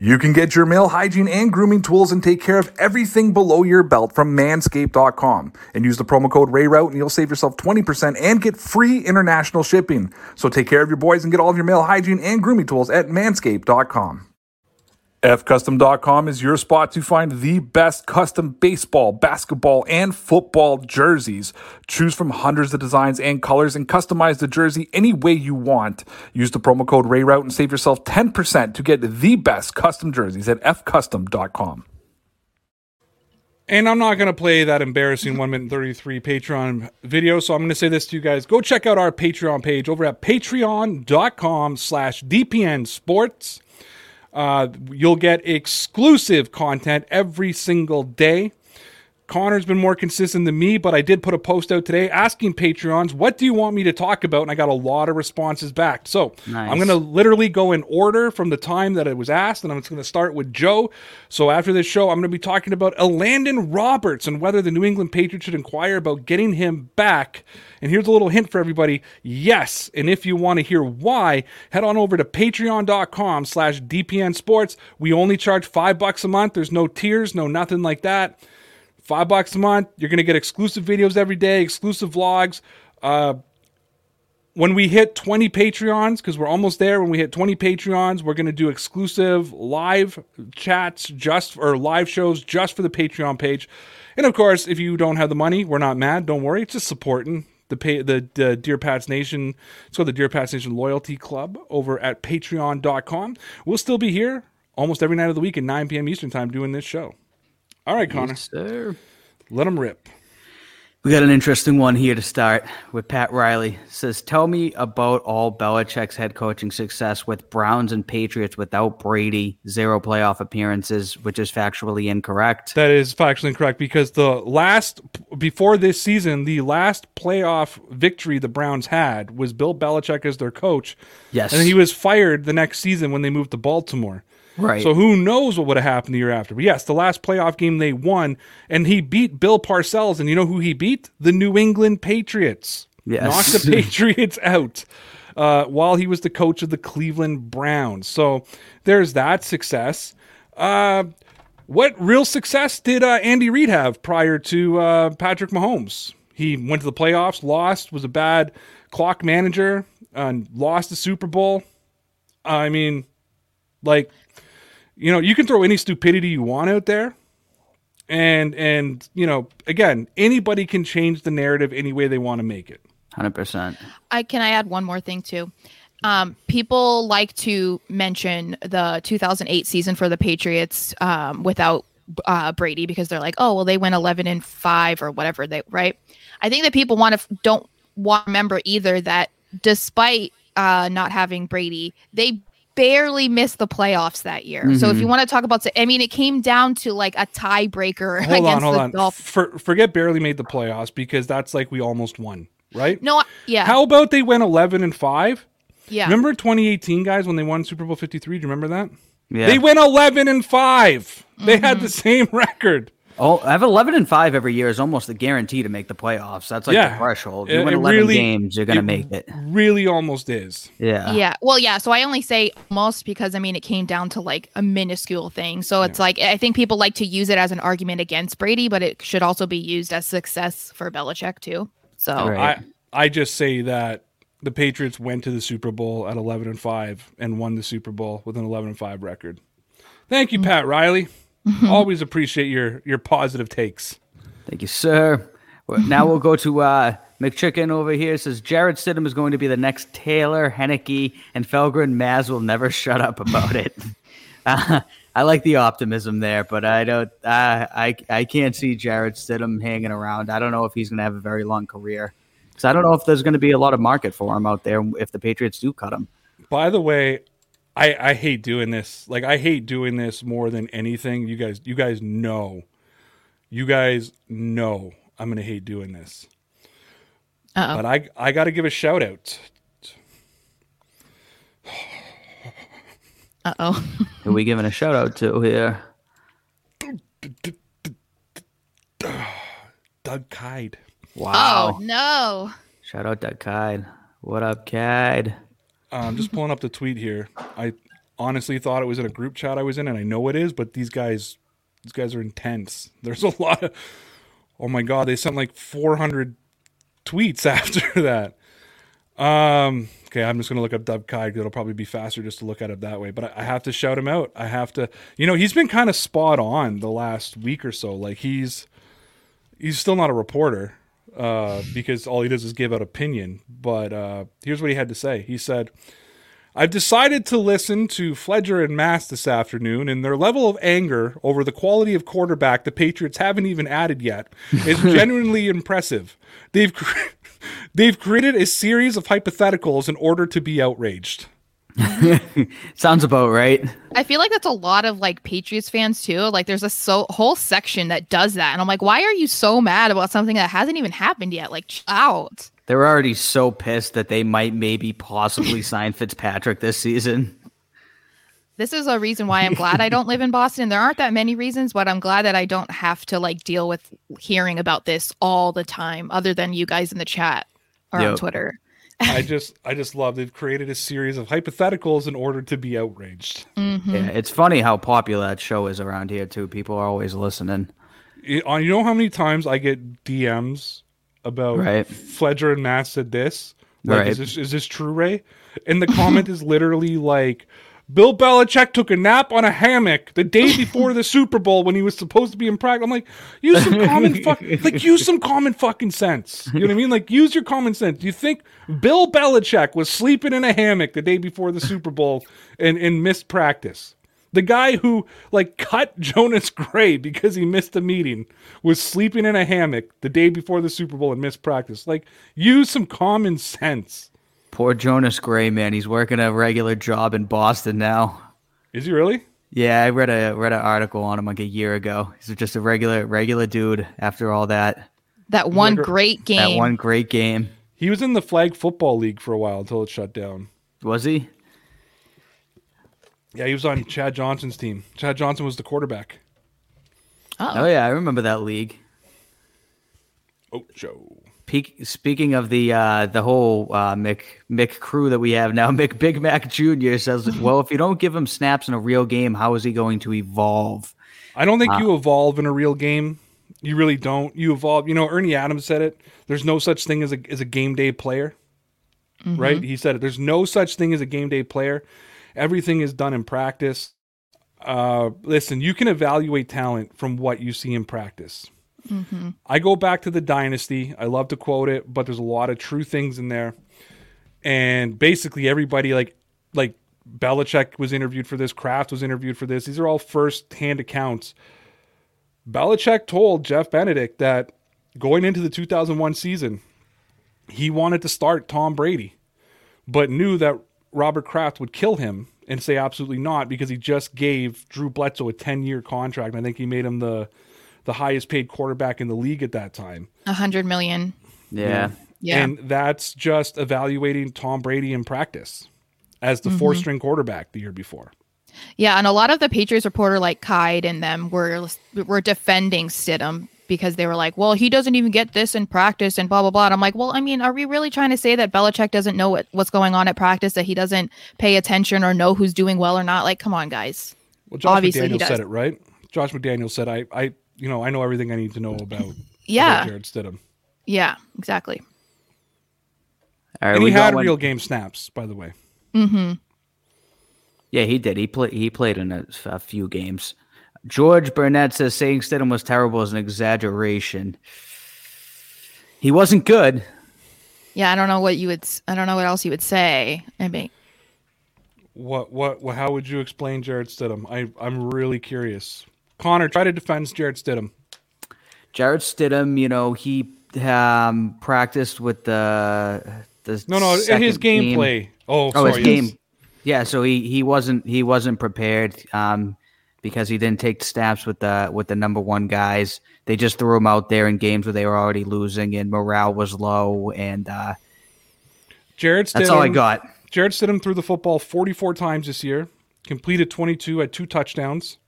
You can get your male hygiene and grooming tools and take care of everything below your belt from manscaped.com. And use the promo code RAYROUTE and you'll save yourself 20% and get free international shipping. So take care of your boys and get all of your male hygiene and grooming tools at manscaped.com. FCustom.com is your spot to find the best custom baseball, basketball, and football jerseys. Choose from hundreds of designs and colors and customize the jersey any way you want. Use the promo code RAYROUTE and save yourself 10% to get the best custom jerseys at fcustom.com. And I'm not going to play that embarrassing 1 minute 33 Patreon video, so I'm going to say this to you guys. Go check out our Patreon page over at patreon.com slash DPN Sports. Uh, you'll get exclusive content every single day. Connor's been more consistent than me, but I did put a post out today asking Patreons, what do you want me to talk about? And I got a lot of responses back. So Nice. I'm going to literally go in order from the time that it was asked, and I'm just going to start with Joe. So after this show, I'm going to be talking about Elandon Roberts and whether the New England Patriots should inquire about getting him back. And here's a little hint for everybody. Yes. And if you want to hear why, head on over to patreon.com slash DPN Sports. We only charge five bucks a month. There's no tiers, no nothing like that. Five bucks a month. You're going to get exclusive videos every day, exclusive vlogs. Uh, when we hit 20 Patreons, because we're almost there, when we hit 20 Patreons, we're going to do exclusive live chats just or live shows just for the Patreon page. And of course, if you don't have the money, we're not mad. Don't worry. It's just supporting the pay, the, the Dear Pats Nation. It's called the Dear Pats Nation Loyalty Club over at patreon.com. We'll still be here almost every night of the week at 9 p.m. Eastern Time doing this show. All right, Connor, Sir. let them rip. We got an interesting one here to start with Pat Riley. Says, Tell me about all Belichick's head coaching success with Browns and Patriots without Brady, zero playoff appearances, which is factually incorrect. That is factually incorrect because the last before this season, the last playoff victory the Browns had was Bill Belichick as their coach. Yes. And he was fired the next season when they moved to Baltimore. Right. So who knows what would have happened the year after. But yes, the last playoff game they won, and he beat Bill Parcells, and you know who he beat? The New England Patriots. Yes. Knocked the (laughs) Patriots out. Uh, while he was the coach of the Cleveland Browns. So there's that success. Uh, what real success did uh, Andy Reid have prior to uh, Patrick Mahomes? He went to the playoffs, lost, was a bad clock manager, and lost the Super Bowl. I mean, like, you know, you can throw any stupidity you want out there. And and you know, again, anybody can change the narrative any way they want to make it. 100%. I can I add one more thing too. Um, people like to mention the 2008 season for the Patriots um, without uh, Brady because they're like, oh well, they went 11 and five or whatever they right. I think that people want to don't want to remember either that despite uh, not having Brady, they barely missed the playoffs that year. So if you mm-hmm. want to talk about, I mean, it came down to like a tiebreaker Hold against on, hold the on. Dolphins. For, forget barely made the playoffs because that's like we almost won, right? No, yeah, How about they went 11 and 5? yeah. Remember 2018 guys when they won Super Bowl 53? Do you remember that? Yeah. They went 11 and 5. They had the mm-hmm. same (laughs) record. Oh, I have 11 and 5 every year is almost a guarantee to make the playoffs. That's like Yeah. the threshold. It- You win it 11 really- games, you're going to it make it. Really almost is. Yeah. Yeah. Well, yeah. So I only say almost because I mean it came down to like a minuscule thing. So it's like I think people like to use it as an argument against Brady, but it should also be used as success for Belichick too. So Right. I I just say that the Patriots went to the Super Bowl at 11 and 5 and won the Super Bowl with an 11 and 5 record. Thank you, mm-hmm. Pat Riley. Always appreciate your your positive takes. Thank you, sir. Now we'll go to uh, McChicken over here. It says Jarrett Stidham is going to be the next Taylor, Heinicke, and Felgren. Mazz will never (laughs) shut up about it. (laughs) Uh, I like the optimism there, but I don't. Uh, I I can't see Jarrett Stidham hanging around. I don't know if he's going to have a very long career because I don't know if there's going to be a lot of market for him out there if the Patriots do cut him. By the way, I I hate doing this. Like I hate doing this more than anything. You guys you guys know. You guys know I'm going to hate doing this. Uh-oh. But I I got to give a shout out. uh oh. Who (laughs) are we giving a shout out to here? Doug Kyed. Wow! Oh no. Shout out to Kyed. What up, Kyed? I'm just pulling up the tweet here. I honestly thought it was in a group chat I was in, and I know it is, but these guys, these guys are intense. (laughs) There's a lot of, oh my god, they sent like 400 tweets (laughs) after that. Um, okay, I'm just gonna look up Dub Kai. It'll probably be faster just to look at it that way. But I have to shout him out. I have to, you know, he's been kind of spot on the last week or so. Like he's, he's still not a reporter uh, because all he does is give out opinion. But uh, here's what he had to say. He said, I've decided to listen to Felger and Mazz this afternoon, and their level of anger over the quality of quarterback the Patriots haven't even added yet is (laughs) genuinely impressive. They've cre- (laughs) they've created a series of hypotheticals in order to be outraged. (laughs) Sounds about right. I feel like that's a lot of like Patriots fans too. Like there's a so whole section that does that. And I'm like, why are you so mad about something that hasn't even happened yet? Like out. They're already so pissed that they might maybe possibly (laughs) sign Fitzpatrick this season. This is a reason why I'm glad I don't live in Boston. There aren't that many reasons, but I'm glad that I don't have to like deal with hearing about this all the time, other than you guys in the chat or on Twitter. I just I just love they've created a series of hypotheticals in order to be outraged. Mm-hmm. Yeah, it's funny how popular that show is around here too. People are always listening. You uh, you know how many times I get DMs about Right. Felger and Matt said this? Like, Right. is this is this true, Ray? And the comment is literally like, Bill Belichick took a nap on a hammock the day before the Super Bowl when he was supposed to be in practice. I'm like, use some common fuck, like use some common fucking sense. You know what I mean? Like use your common sense. Do you think Bill Belichick was sleeping in a hammock the day before the Super Bowl and, and missed practice? The guy who like cut Jonas Gray because he missed a meeting was sleeping in a hammock the day before the Super Bowl and missed practice. Like use some common sense. Poor Jonas Gray, man. He's working a regular job in Boston now. Is he really? Yeah, I read a read an article on him like a year ago. He's just a regular regular dude after all that That one Like great game. that one great game. He was in the flag football league for a while until it shut down. Was he? Yeah, he was on Chad Johnson's team. Chad Johnson was the quarterback. Oh yeah, I remember that league. Oh, Joe. Speaking of the uh, the whole uh, Mick Mick crew that we have now, (laughs) Mick Big Mac Jr. says, "Well, if you don't give him snaps in a real game, how is he going to evolve?" I don't think you evolve in a real game. You really don't. You evolve. You know, Ernie Adams said it. There's no such thing as a as a game day player. Right? He said it. There's no such thing as a game day player. Everything is done in practice. Uh, listen, you can evaluate talent from what you see in practice. Mm-hmm. I go back to the dynasty. I love to quote it, but there's a lot of true things in there. And basically, everybody like like Belichick was interviewed for this. Kraft was interviewed for this. These are all first hand accounts. Belichick told Jeff Benedict that going into the 2001 season, he wanted to start Tom Brady, but knew that Robert Kraft would kill him and say absolutely not because he just gave Drew Bledsoe a 10 year contract. I think he made him the the highest paid quarterback in the league at that time. A hundred million. Yeah, Yeah. And that's just evaluating Tom Brady in practice as the mm-hmm. four string quarterback the year before. Yeah, and a lot of the Patriots reporter like Kyed and them were were defending Stidham because they were like, "Well, he doesn't even get this in practice and blah blah blah." And I'm like, "Well, I mean, are we really trying to say that Belichick doesn't know what, what's going on at practice, that he doesn't pay attention or know who's doing well or not? Like, come on, guys." Well, Josh Obviously, he McDaniel does. said it right. Josh McDaniel said, "I, I, you know, I know everything I need to know about, Yeah. about Jarrett Stidham." Yeah, exactly. All right, And we he had going- real game snaps, by the way. Mm-hmm. Yeah, he did. He played. He played in a, a few games. George Burnett says saying Stidham was terrible is an exaggeration. He wasn't good. Yeah, I don't know what you would. I don't know what else you would say. I mean, What, what, what how would you explain Jarrett Stidham? I, I'm really curious. Connor, try to defend Jarrett Stidham. Jarrett Stidham, you know, he um, practiced with the the No, no, his gameplay. Oh, Oh, sorry. his yes. game. Yeah, so he, he wasn't he wasn't prepared um, because he didn't take snaps with the with the number one guys. They just threw him out there in games where they were already losing and morale was low. And uh, Jarrett Stidham. that's all I got. Jarrett Stidham threw the football 44 times this year, completed 22 at two touchdowns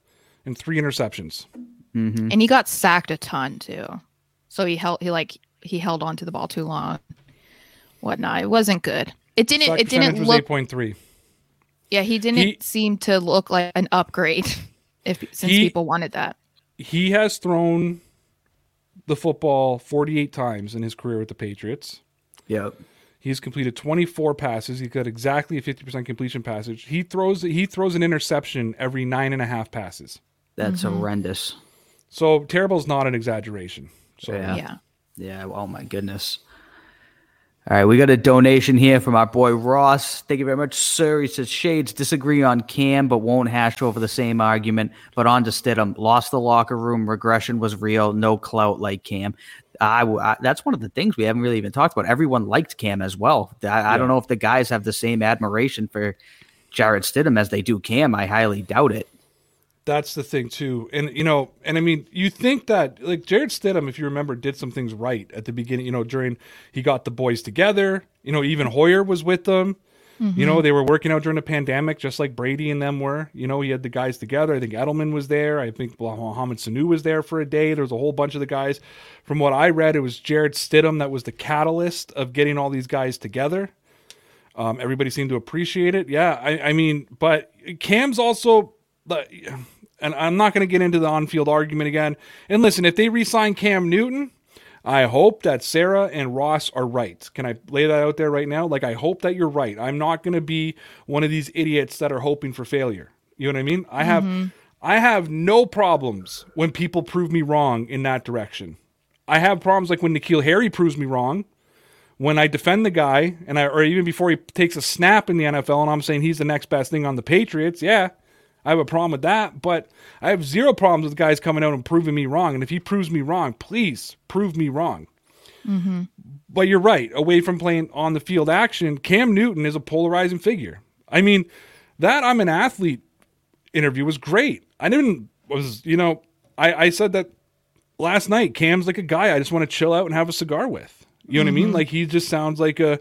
and three interceptions. Mm-hmm. and he got sacked a ton too. So he held. He like he held on to the ball too long. Whatnot. It wasn't good. It didn't. Sack it didn't look. 8.3. Yeah, he didn't He- seem to look like an upgrade. (laughs) If since He- people wanted that. He has thrown the football 48 times in his career with the Patriots. Yep. He's completed 24 passes. He's got exactly a 50% completion passage. He throws he throws an interception every nine and a half passes. That's Mm-hmm. horrendous. So terrible is not an exaggeration. So Yeah. Yeah. Yeah. Oh my goodness. All right, we got a donation here from our boy Ross. Thank you very much, sir. He says Shades disagree on Cam, but won't hash over the same argument. But on to Stidham, lost the locker room. Regression was real. No clout like Cam. I, I- that's one of the things we haven't really even talked about. Everyone liked Cam as well. I, I don't know if the guys have the same admiration for Jarrett Stidham as they do Cam. I highly doubt it. That's the thing too, and you know, and I mean, you think that like Jarrett Stidham, if you remember, did some things right at the beginning. You know, during he got the boys together. You know, even Hoyer was with them. You know, they were working out during the pandemic, just like Brady and them were. You know, he had the guys together. I think Edelman was there. I think Mohamed Sanu was there for a day. There was a whole bunch of the guys. From what I read, it was Jarrett Stidham that was the catalyst of getting all these guys together. Um, everybody seemed to appreciate it. Yeah, I, I mean, but Cam's also, and I'm not going to get into the on-field argument again. And listen, if they re-sign Cam Newton, I hope that Sarah and Ross are right. Can I lay that out there right now? Like, I hope that you're right. I'm not going to be one of these idiots that are hoping for failure. You know what I mean? I have, mm-hmm. I have no problems when people prove me wrong in that direction. I have problems like when N'Keal Harry proves me wrong when I defend the guy and I or even before he takes a snap in the NFL and I'm saying he's the next best thing on the Patriots, yeah, I have a problem with that. But I have zero problems with guys coming out and proving me wrong. And if he proves me wrong, please prove me wrong. Mm-hmm. But you're right. Away from playing on the field action, Cam Newton is a polarizing figure. I mean, that I'm an athlete interview was great. I didn't was you know I I said that last night. Cam's like a guy I just want to chill out and have a cigar with. You know what I mean? Mm-hmm. Like he just sounds like a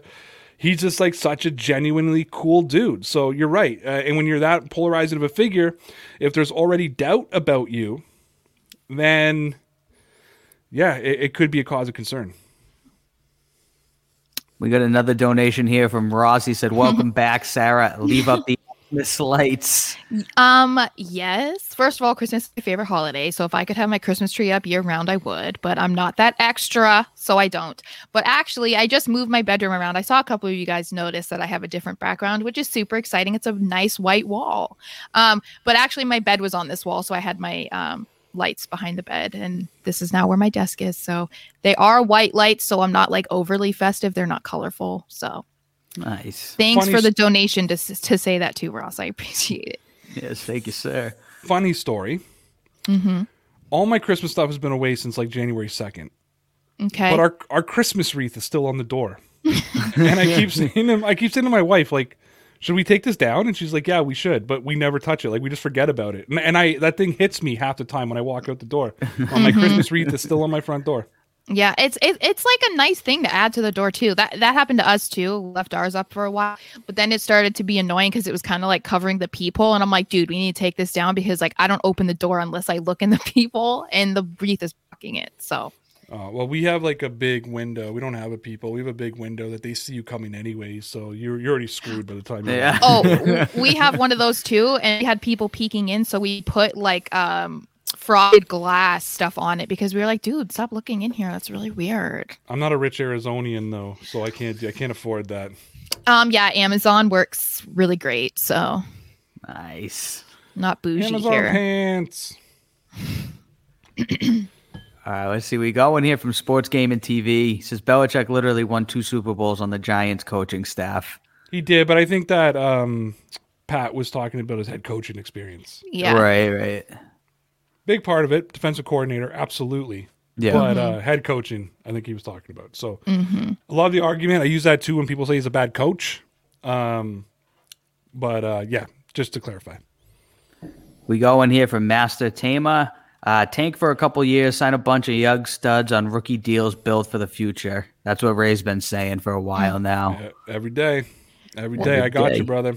he's just like such a genuinely cool dude. So you're right. Uh, and when you're that polarizing of a figure, if there's already doubt about you, then yeah, it, it could be a cause of concern. We got another donation here from Ross. He said, "Welcome (laughs) back, Sarah. Leave up the Christmas lights." Um, yes. First of all, Christmas is my favorite holiday. So if I could have my Christmas tree up year round, I would, but I'm not that extra, so I don't. But actually, I just moved my bedroom around. I saw a couple of you guys notice that I have a different background, which is super exciting. It's a nice white wall. Um, but actually my bed was on this wall, so I had my um lights behind the bed and this is now where my desk is. So they are white lights, so I'm not like overly festive. They're not colorful. So Nice. thanks Funny for s- the donation to to say that too, Ross. I (laughs) appreciate it. Yes, thank you, sir. Funny story. Mm-hmm. All my Christmas stuff has been away since like January second. Okay. but our our Christmas wreath is still on the door. and I keep (laughs) saying to I keep saying to my wife like, should we take this down? And she's like, yeah, we should, but we never touch it. Like we just forget about it. And, and I that thing hits me half the time when I walk out the door. (laughs) Well, my Christmas wreath is still on my front door. Yeah, it's it, it's like a nice thing to add to the door too. That that happened to us too. Left ours up for a while, but then it started to be annoying because it was kind of like covering the peephole, and I'm like, dude, we need to take this down because like I don't open the door unless I look in the (laughs) peephole, and the wreath is blocking it. So Uh, well, we have like a big window. We don't have a people. We have a big window that they see you coming anyway. So you're you're already screwed by the time. you're Yeah. oh, (laughs) we have one of those too, and we had people peeking in, so we put like um frosted glass stuff on it because we were like, dude, stop looking in here. That's really weird. I'm not a rich Arizonian though, so I can't I can't afford that. Um, yeah, Amazon works really great, so Nice. not bougie Amazon here. pants. (clears throat) All right, let's see. We got one here from Sports Game and TV. He says Belichick literally won two Super Bowls on the Giants coaching staff. He did, but I think that um, Pat was talking about his head coaching experience. Yeah. Right, right. Big part of it, defensive coordinator, absolutely. Yeah. But Mm-hmm. uh, head coaching, I think he was talking about. So I love the argument. I use that too when people say he's a bad coach. Um, but uh, yeah, just to clarify. We got one here from Master Tama. Uh, tank for a couple years, sign a bunch of young studs on rookie deals built for the future. That's what Ray's been saying for a while now. Uh, every day, every day, Every I got you, brother.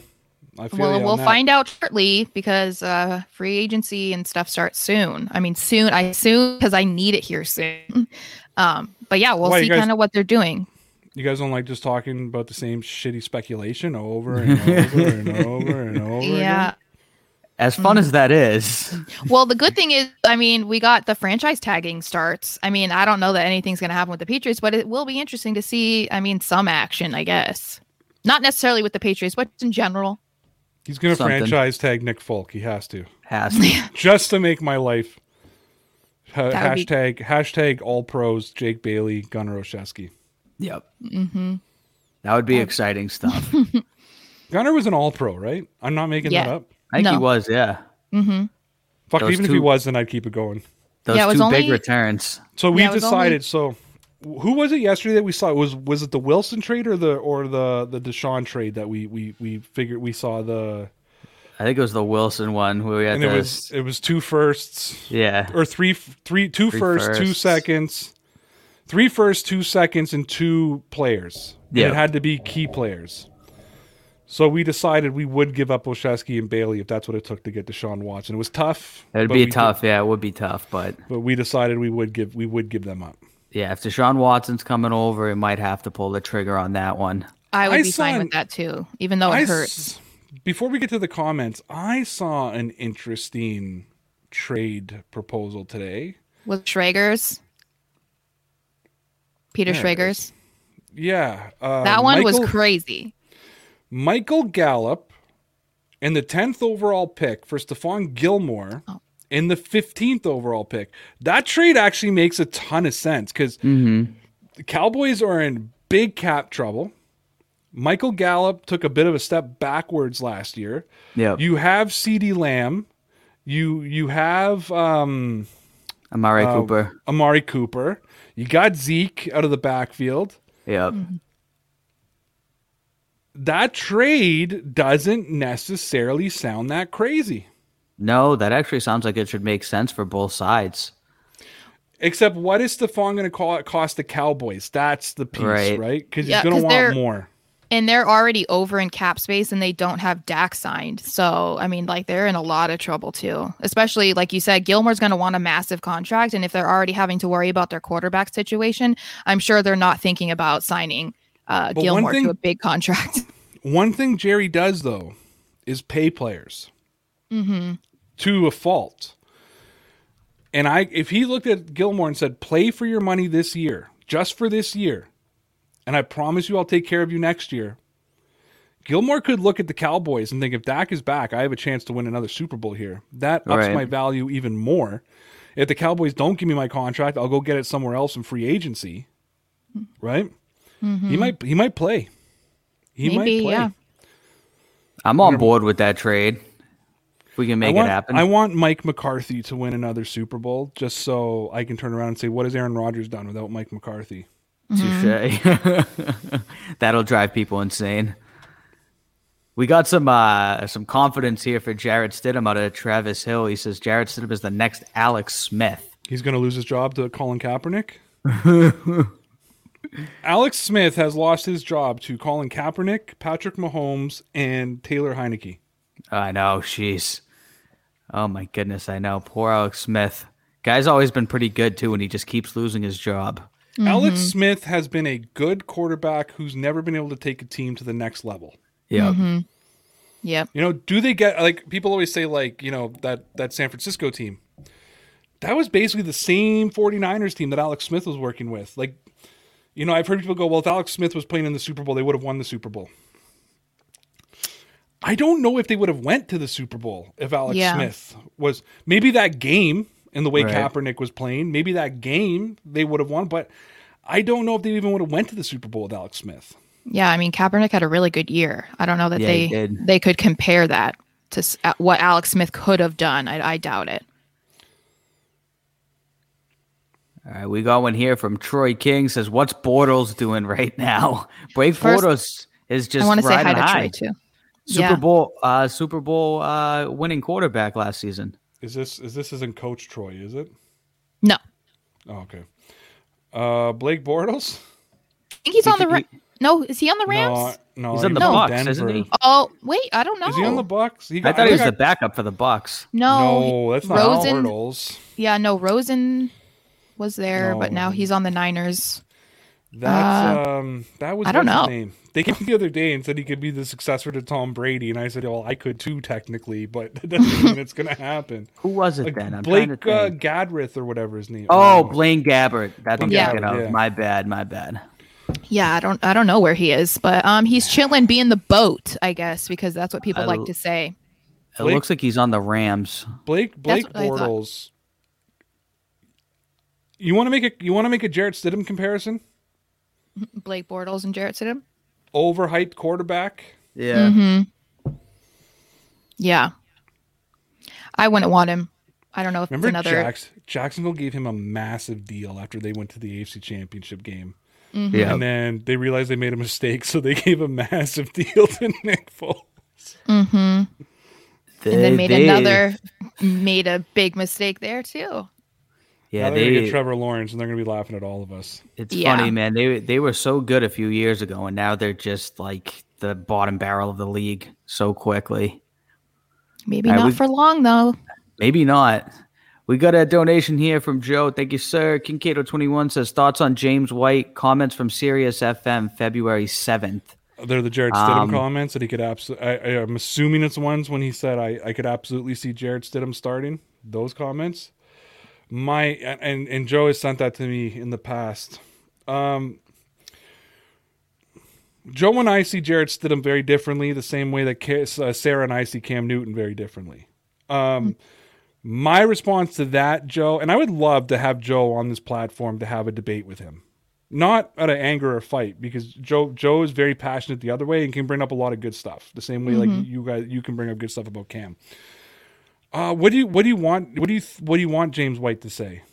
I feel Well, we'll that. find out shortly because uh, free agency and stuff starts soon. I mean, soon. I soon because I need it here soon. Um, but yeah, we'll Why, see kind of what they're doing. You guys don't like just talking about the same shitty speculation over and (laughs) over and over and over. Yeah. again? As fun as that is, Well, the good thing is, I mean, we got the franchise tagging starts. I mean, I don't know that anything's going to happen with the Patriots, but it will be interesting to see. I mean, some action, I guess. Not necessarily with the Patriots, but in general. He's gonna Something. franchise tag Nick Folk. He has to has to. just to make my life. Ha- That would be- hashtag hashtag all pros Jake Bailey Gunnar Olszewski. Yep. Mm-hmm. That would be exciting stuff. (laughs) Gunnar was an all pro, right? I'm not making that up. I think he was, yeah. Fuck, Those even if he was, then I'd keep it going. Those Yeah, it was two big only- returns. So we Yeah, it was decided. So who was it yesterday that we saw? Was was it the Wilson trade or the or the the Deshaun trade that we we we figured we saw the I think it was the Wilson one where we had and it was it was two firsts yeah. or three three two Three firsts, two seconds, three firsts, two seconds, and two players. And Yeah. it had to be key players. So we decided we would give up Olszewski and Bailey if that's what it took to get Deshaun Watson. It was tough. It'd be we did- tough, yeah. It would be tough, but but we decided we would give we would give them up. Yeah, if Deshaun Watson's coming over, it might have to pull the trigger on that one. I would I be saw fine an- with that too, even though it I hurts. s- before we get to the comments, I saw an interesting trade proposal today. With Schrager's. Peter There it Schrager's. Yeah, uh, That one was crazy. Michael Gallup and the 10th overall pick for Stephon Gilmore Oh. And the 15th overall pick. That trade actually makes a ton of sense because the Cowboys are in big cap trouble. Michael Gallup took a bit of a step backwards last year. Yep. You have CeeDee Lamb. You you have um, Amari uh, Cooper. Amari Cooper. You got Zeke out of the backfield. Yep. That trade doesn't necessarily sound that crazy. No, that actually sounds like it should make sense for both sides. Except, what is Stephon going to call it cost the Cowboys? That's the piece, right? Right. Because Yeah, he's going to want more. And they're already over in cap space and they don't have Dak signed. So, I mean, like, they're in a lot of trouble too. Especially, like you said, Gilmore's going to want a massive contract. And if they're already having to worry about their quarterback situation, I'm sure they're not thinking about signing uh, Gilmore thing- to a big contract. (laughs) One thing Jerry does though is pay players Mm-hmm. to a fault. And I, if he looked at Gilmore and said, "Play for your money this year, just for this year," and I promise you, I'll take care of you next year. Gilmore could look at the Cowboys and think, if Dak is back, I have a chance to win another Super Bowl here. That ups Right. my value even more. If the Cowboys don't give me my contract, I'll go get it somewhere else in free agency. Mm-hmm. Right? Mm-hmm. He might. He might play. He Maybe, might play. yeah. I'm on board with that trade. If we can make want, it happen. I want Mike McCarthy to win another Super Bowl just so I can turn around and say, what has Aaron Rodgers done without Mike McCarthy? Touche. (laughs) That'll drive people insane. We got some uh, some confidence here for Jarrett Stidham out of Travis Hill. He says Jarrett Stidham is the next Alex Smith. He's going to lose his job to Colin Kaepernick. (laughs) Alex Smith has lost his job to Colin Kaepernick, Patrick Mahomes, and Taylor Heinicke. I know, she's. Oh my goodness, I know. Poor Alex Smith. Guy's always been pretty good too, and he just keeps losing his job. Alex mm-hmm. Smith has been a good quarterback who's never been able to take a team to the next level. Yeah. Mm-hmm. Yep. You know, do they get like people always say like, you know, that that San Francisco team. That was basically the same 49ers team that Alex Smith was working with. Like, you know, I've heard people go, "Well, if Alex Smith was playing in the Super Bowl, they would have won the Super Bowl." I don't know if they would have went to the Super Bowl if Alex Yeah. Smith was maybe that game in the way Right. Kaepernick was playing, maybe that game they would have won, but I don't know if they even would have went to the Super Bowl with Alex Smith. Yeah, I mean Kaepernick had a really good year. I don't know that Yeah, they they could compare that to uh, what Alex Smith could have done. I, I doubt it. All right, we got one here from Troy King. Says, "What's Bortles doing right now?" (laughs) Blake First- Bortles is just I want to say hi to high. Troy too. Super Yeah. Bowl, uh, Super Bowl uh, winning quarterback last season. Is this is this isn't Coach Troy, is it? No, Oh, okay. Uh, Blake Bortles? I think he's on the. he- Ra- no, is he on the Rams? No, no, He's on the was in Bucks, isn't he? Oh wait, I don't know. Is he on the Bucks? He I thought he was got- the backup for the Bucks. No, No, that's not Rosen. Bortles. Yeah, no, Rosen was there, but now he's on the Niners. That's um that was Uh, I don't know. name. They came (laughs) the other day and said he could be the successor to Tom Brady, and I said, "Well, I could too, technically, but (laughs) that doesn't mean it's gonna happen." Who was it Like then? I'm Blake trying to uh. Gadrith or whatever his name. oh, Blaine Gabbert. That's what I'm Yeah. thinking. Yeah. My bad. My bad. Yeah, I don't I don't know where he is, but um he's chilling being the boat, I guess, because that's what people I like to say. It Blake- looks like he's on the Rams. Blake Blake what Bortles. You want to make a you want to make a Jarrett Stidham comparison? Blake Bortles and Jarrett Stidham. Overhyped quarterback. Yeah. Mm-hmm. Yeah. I wouldn't want him. I don't know if Remember it's another Jacks- Jacksonville gave him a massive deal after they went to the AFC Championship game. Yeah. And then they realized they made a mistake, (laughs) so they gave a massive (laughs) deal to Nick Foles. and then made they- another made a big mistake there too. Yeah, now they're gonna get Trevor Lawrence, and they're gonna be laughing at all of us. It's Yeah. funny, man. They they were so good a few years ago, and now they're just like the bottom barrel of the league so quickly. Maybe All right, not we- for long though. Maybe not. We got a donation here from Joe. Thank you, sir. Kincaid21 says thoughts on James White. Comments from Sirius FM, February 7th. They're the Jarrett Stidham Um, comments that he could absolutely. I, I'm assuming it's ones when he said I, I could absolutely see Jarrett Stidham starting. Those comments. My and and Joe has sent that to me in the past. Um, Joe and I see Jarrett Stidham very differently, the same way that uh, Sarah and I see Cam Newton very differently. Um, my response to that, Joe, and I would love to have Joe on this platform to have a debate with him not out of anger or fight because Joe Joe is very passionate the other way and can bring up a lot of good stuff. The same way like you guys you can bring up good stuff about Cam. Uh, what do you what do you want what do you what do you want James White to say?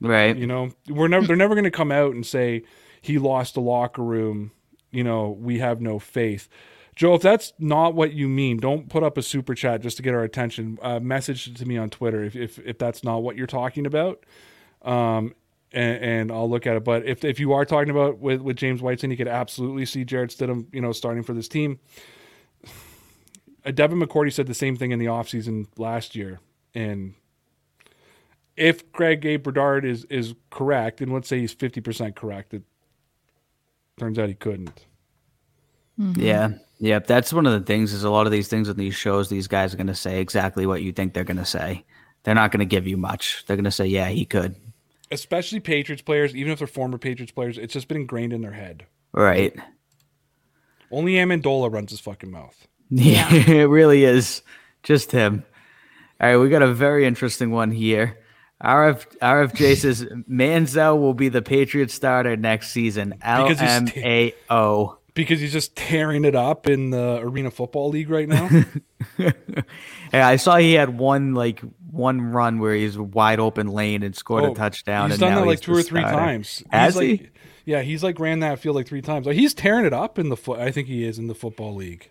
Right. You know, we're never they're never going to come out and say he lost the locker room. You know, we have no faith. Joe, if that's not what you mean, don't put up a super chat just to get our attention. Uh, message to me on Twitter if, if if that's not what you're talking about. Um, and, and I'll look at it. But if if you are talking about with with James White, saying he could absolutely see Jarrett Stidham, you know, starting for this team. Uh, Devin McCourty said the same thing in the offseason last year, and if Greg A. Bedard is is correct, and let's say he's fifty percent correct, it turns out he couldn't. Yeah. Yeah. That's one of the things is a lot of these things on these shows, these guys are going to say exactly what you think they're going to say. They're not going to give you much. They're going to say, yeah, he could. Especially Patriots players, even if they're former Patriots players, it's just been ingrained in their head. Right. Only Amendola runs his fucking mouth. Yeah, (laughs) it really is just him. All right, we got a very interesting one here. RF RFJ (laughs) says Manziel will be the Patriots starter next season. Because he's L M A O. Because he's just tearing it up in the Arena Football League right now. (laughs) Yeah, I saw he had one like one run where he's wide open lane and scored Oh, a touchdown. He's and done now that like two or three starter. times. Has he's he? like, Yeah, he's like ran that field like three times. Like, he's tearing it up in the foot. I think he is in the football league.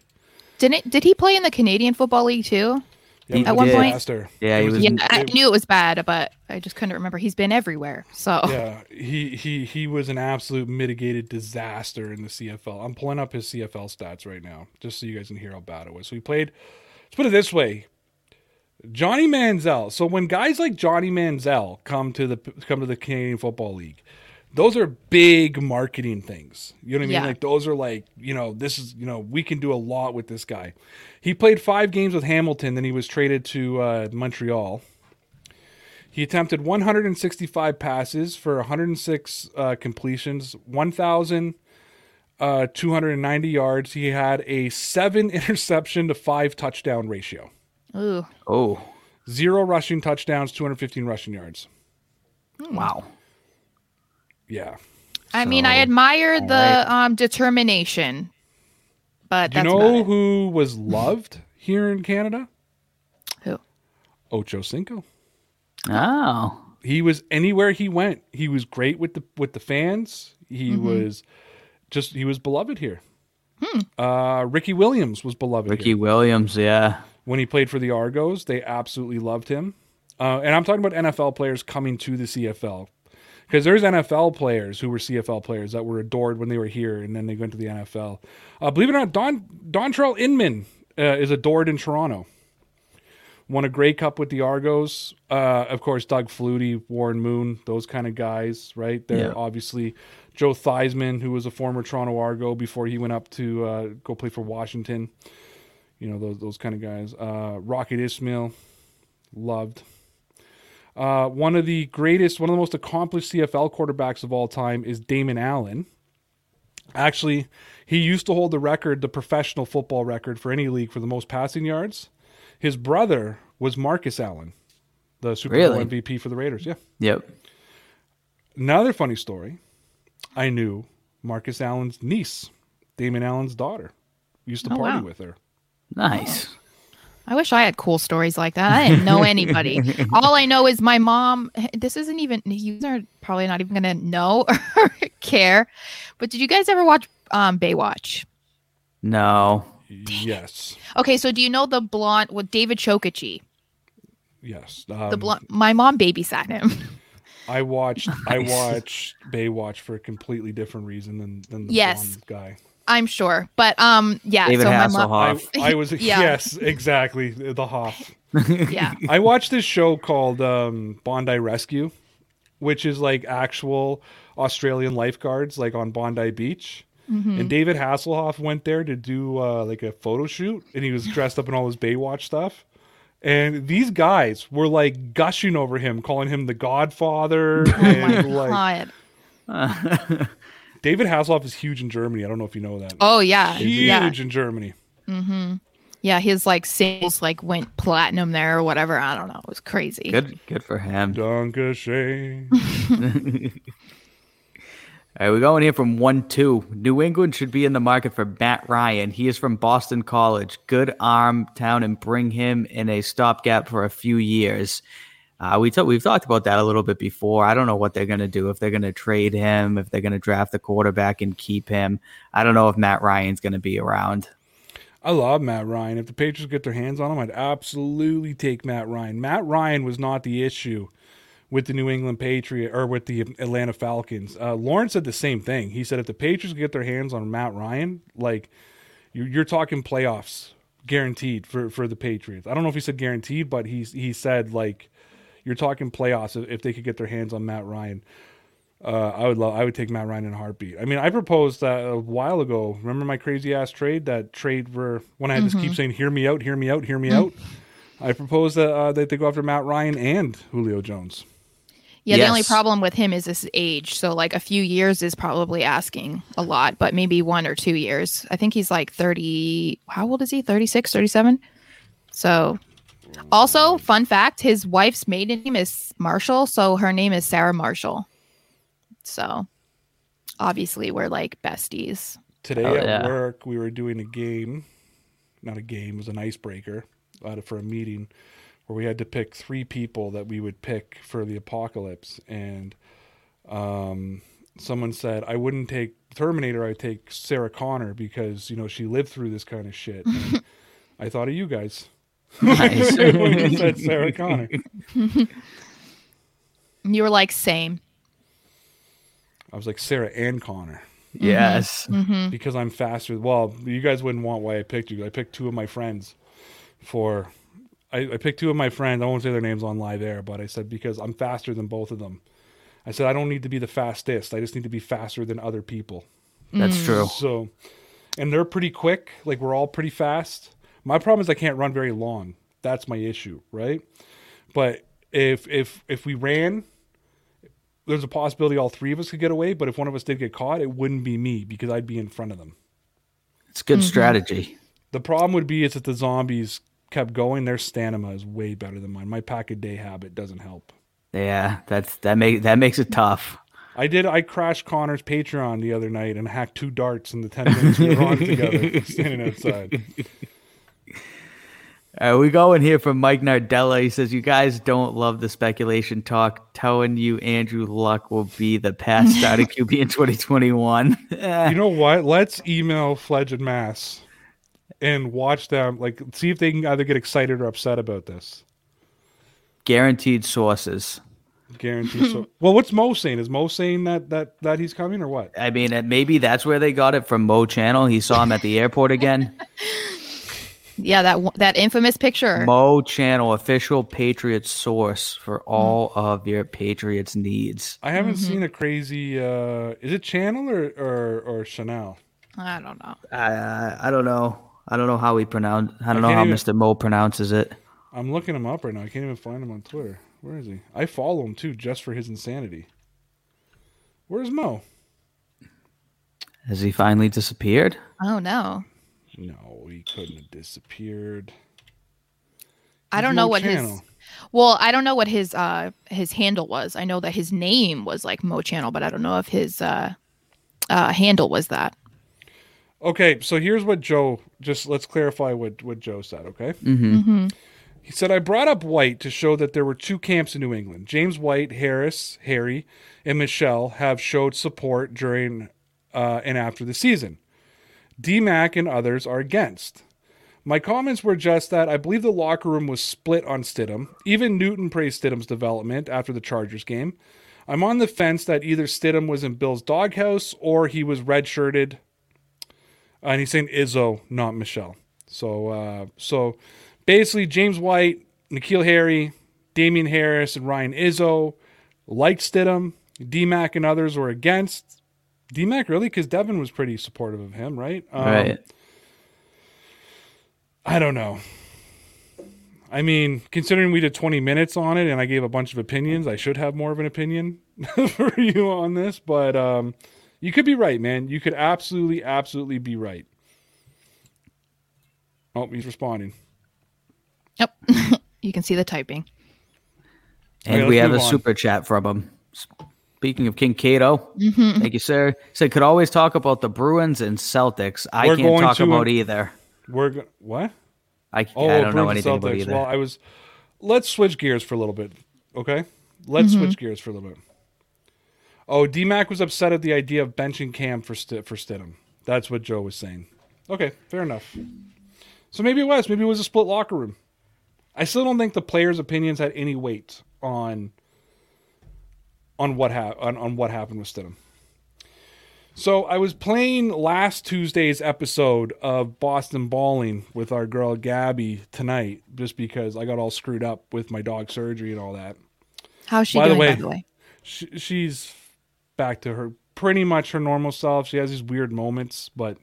Didn't did he play in the Canadian Football League too? He At one did. point- disaster. Yeah, he was. Yeah, I knew it was bad, but I just couldn't remember. He's been everywhere. So yeah, he he he was an absolute mitigated disaster in the CFL. I'm pulling up his CFL stats right now, just so you guys can hear how bad it was. So he played. Let's put it this way: Johnny Manziel. So when guys like Johnny Manziel come to the come to the Canadian Football League, those are big marketing things. You know what I mean? Yeah. Like those are like you know this is you know we can do a lot with this guy. He played five games with Hamilton, then he was traded to uh, Montreal. He attempted 165 passes for 106 uh, completions, 1,290 yards. He had a seven (laughs) interception to five touchdown ratio, ooh, Oh, zero rushing touchdowns, 215 rushing yards. wow. Yeah. I mean, I admire the um determination, but Do you know about it. who was loved here in Canada? Who? Ocho Cinco. Oh, He was anywhere he went. He was great with the with the fans. He Mm-hmm. was just he was beloved here. Hmm. Uh, Ricky Williams was beloved. here. Ricky Williams. Yeah. when he played for the Argos. They absolutely loved him. Uh, and I'm talking about NFL players coming to the CFL because there's NFL players who were CFL players that were adored when they were here, and then they went to the NFL. Uh, believe it or not, Don Dontrelle Inman uh, is adored in Toronto. Won a Grey Cup with the Argos. Uh, of course, Doug Flutie, Warren Moon, those kind of guys, right? They're Yeah. obviously Joe Theismann, who was a former Toronto Argo before he went up to uh, go play for Washington you know those those kind of guys. Uh, Rocket Ismail, loved. Uh, one of the greatest, one of the most accomplished CFL quarterbacks of all time is Damon Allen. Actually, he used to hold the record, the professional football record for any league for the most passing yards. His brother was Marcus Allen, the Super Bowl MVP for the Raiders. Yeah. Yep. Another funny story. I knew Marcus Allen's niece, Damon Allen's daughter. Used to Oh, party wow. with her. Nice. I wish I had cool stories like that. I didn't know (laughs) anybody. All I know is my mom. This isn't even. You are probably not even gonna know (laughs) or care. But did you guys ever watch um, Baywatch? No. Yes. Okay, so do you know the blonde with David Chokachi? Yes. The Um, blonde. My mom babysat him. I watched I (laughs) watched Baywatch for a completely different reason than than the Yes. blonde guy. I'm sure, but um, yeah. David so my mom. I, I (laughs) was Yeah. yes, exactly the Hoff. (laughs) Yeah. I watched this show called um, Bondi Rescue, which is like actual Australian lifeguards, like on Bondi Beach. Mm-hmm. And David Hasselhoff went there to do uh, like a photo shoot, and he was dressed up in all his Baywatch stuff. And these guys were like gushing over him, calling him the Godfather. Oh my and like god. (laughs) David Hasselhoff is huge in Germany. I don't know if you know that. Oh yeah. huge Yeah. in Germany. Mm-hmm. Yeah. His like sales like went platinum there or whatever. I don't know. It was crazy. Good. Good for him. Dankeschön. (laughs) All right, we're going here from one two. New England should be in the market for Matt Ryan. He is from Boston College. Good arm town and bring him in a stopgap for a few years. Uh, we t- we've talked about that a little bit before. I don't know what they're going to do if they're going to trade him, if they're going to draft the quarterback and keep him. I don't know if Matt Ryan's going to be around. I love Matt Ryan. If the Patriots get their hands on him, I'd absolutely take Matt Ryan. Matt Ryan was not the issue with the New England Patriot or with the Atlanta Falcons. Uh, Lawrence said the same thing. He said if the Patriots get their hands on Matt Ryan, like you're, you're talking playoffs guaranteed for for the Patriots. I don't know if he said guaranteed, but he he said like you're talking playoffs if- if they could get their hands on Matt Ryan. Uh, I would love. I would take Matt Ryan in a heartbeat. I mean, I proposed that a while ago. Remember my crazy ass trade? That trade where when I had to keep saying, "Hear me out, hear me out, hear me out." I proposed that uh, that they go after Matt Ryan and Julio Jones. Yeah, the only problem with him is his age. So like a few years is probably asking a lot, but maybe one or two years. I think he's like 30. How old is he? 36, 37? So also, fun fact, his wife's maiden name is Marshall, so her name is Sarah Marshall. So obviously we're like besties. Today Oh, at yeah. work, we were doing a game. Not a game; it was an icebreaker uh, for a meeting where we had to pick three people that we would pick for the apocalypse. And um, someone said, "I wouldn't take Terminator. I'd take Sarah Connor because you know she lived through this kind of shit." (laughs) I thought of you guys. Nice. (laughs) when you said Sarah Connor. (laughs) You were like, same. I was like Sarah and Connor mm-hmm. yes. Mm-hmm. because I'm faster. Well, you guys wouldn't want why I picked you. I picked two of my friends for. I, I picked two of my friends. I won't say their names on live air, but I said because I'm faster than both of them. I said I don't need to be the fastest. I just need to be faster than other people. That's mm. true. So, and they're pretty quick. Like we're all pretty fast. My problem is I can't run very long. That's my issue, right? But if if if we ran, there's a possibility all three of us could get away. But if one of us did get caught, it wouldn't be me because I'd be in front of them. It's good mm-hmm. strategy. The problem would be is that the zombies kept going. Their stamina is way better than mine. My pack a day habit doesn't help. Yeah, that's that make that makes it tough. I did. I crashed Connor's Patreon the other night and hacked two darts in the ten minutes we were on together, (laughs) standing outside. Uh, we go in here from Mike Nardella. He says, "You guys don't love the speculation talk. Telling you Andrew Luck will be the past (laughs) starting QB in 2021. Eh, (laughs) You know what? Let's email Fledge and Mazz and watch them. Like, see if they can either get excited or upset about this. Guaranteed sources. Guaranteed. so, (laughs) well, what's Mo saying? Is Mo saying that that that he's coming or what? I mean, uh, maybe that's where they got it from Mo Channel. He saw him at the airport again. Yeah, that that infamous picture. Mo Channel, official Patriots source for all of your Patriots needs. I haven't seen a crazy. uh Is it Channel or or, or Chanel? I don't know. I I don't know. I don't know how he pronounce. I don't know how even- Mr. Mo pronounces it. I'm looking him up right now. I can't even find him on Twitter. Where is he? I follow him too, just for his insanity. Where's Mo? Has he finally disappeared? Oh no. No, he couldn't have disappeared. I don't know Mo what his Well, I don't know what his uh his handle was. I know that his name was like Mo Channel, but I don't know if his uh uh handle was that. Okay, so here's what Joe. Just let's clarify what what Joe said. Okay. Mm-hmm. He said I brought up White to show that there were two camps in New England. James White, Harris, Harry, and Michel have showed support during uh, and after the season. DMAC and others are against. My comments were just that I believe the locker room was split on Stidham. Even Newton praised Stidham's development after the Chargers game. I'm on the fence that either Stidham was in Bill's doghouse or he was redshirted and he's saying Izzo, not Michel. So, uh, so basically, James White, N'Keal Harry, Damien Harris, and Ryan Izzo liked Stidham. DMAC and others were against. DMAC really, because Devin was pretty supportive of him, right? Um, right. I don't know. I mean, considering we did 20 minutes on it and I gave a bunch of opinions, I should have more of an opinion (laughs) for you on this, but um, you could be right, man. You could absolutely, absolutely be right. Oh, he's responding. Yep. (laughs) you can see the typing. And Okay, we have a on. super chat from him. Speaking of King Cato, Mm-hmm. thank you, sir. Said could always talk about the Bruins and Celtics. I We're can't talk to, about either. We're go- what? I, Oh, I don't know Bruins anything and about either. Well, I was. Let's switch gears for a little bit, okay? Let's switch gears for a little bit. Oh, DMAC was upset at the idea of benching Cam for St- for Stidham. That's what Joe was saying. Okay, fair enough. So maybe it was. Maybe it was a split locker room. I still don't think the players' opinions had any weight on on what ha- on, on what happened with Stidham. So I was playing last Tuesday's episode of Boston Balling with our girl Gabby tonight, just because I got all screwed up with my dog surgery and all that. How's she By the doing, way- by the way? She, she's back to her pretty much her normal self. She has these weird moments, but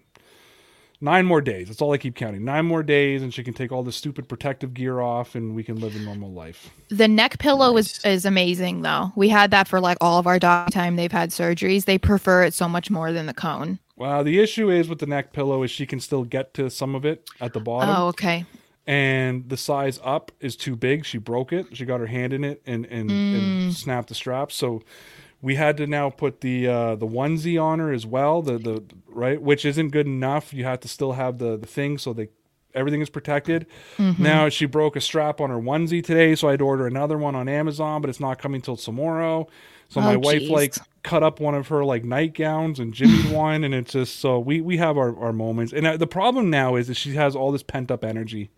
nine more days. That's all I keep counting. Nine more days, and she can take all the stupid protective gear off, and we can live a normal life. The neck pillow is is amazing though. We had that for like all of our dog time they've had surgeries. They prefer it so much more than the cone. Well, the issue is with the neck pillow is she can still get to some of it at the bottom. Oh, okay. and the size up is too big. She broke it. She got her hand in it and and, and mm. snapped the strap. So we had to now put the uh, the onesie on her as well. The the right, which isn't good enough. You have to still have the the thing so they everything is protected. Now she broke a strap on her onesie today, so I had to order another one on Amazon, but it's not coming till tomorrow. So my Oh, wife jeez. like cut up one of her like nightgowns and Jimmy's (laughs) one, and it's just so we we have our, our moments. And uh, the problem now is that she has all this pent up energy.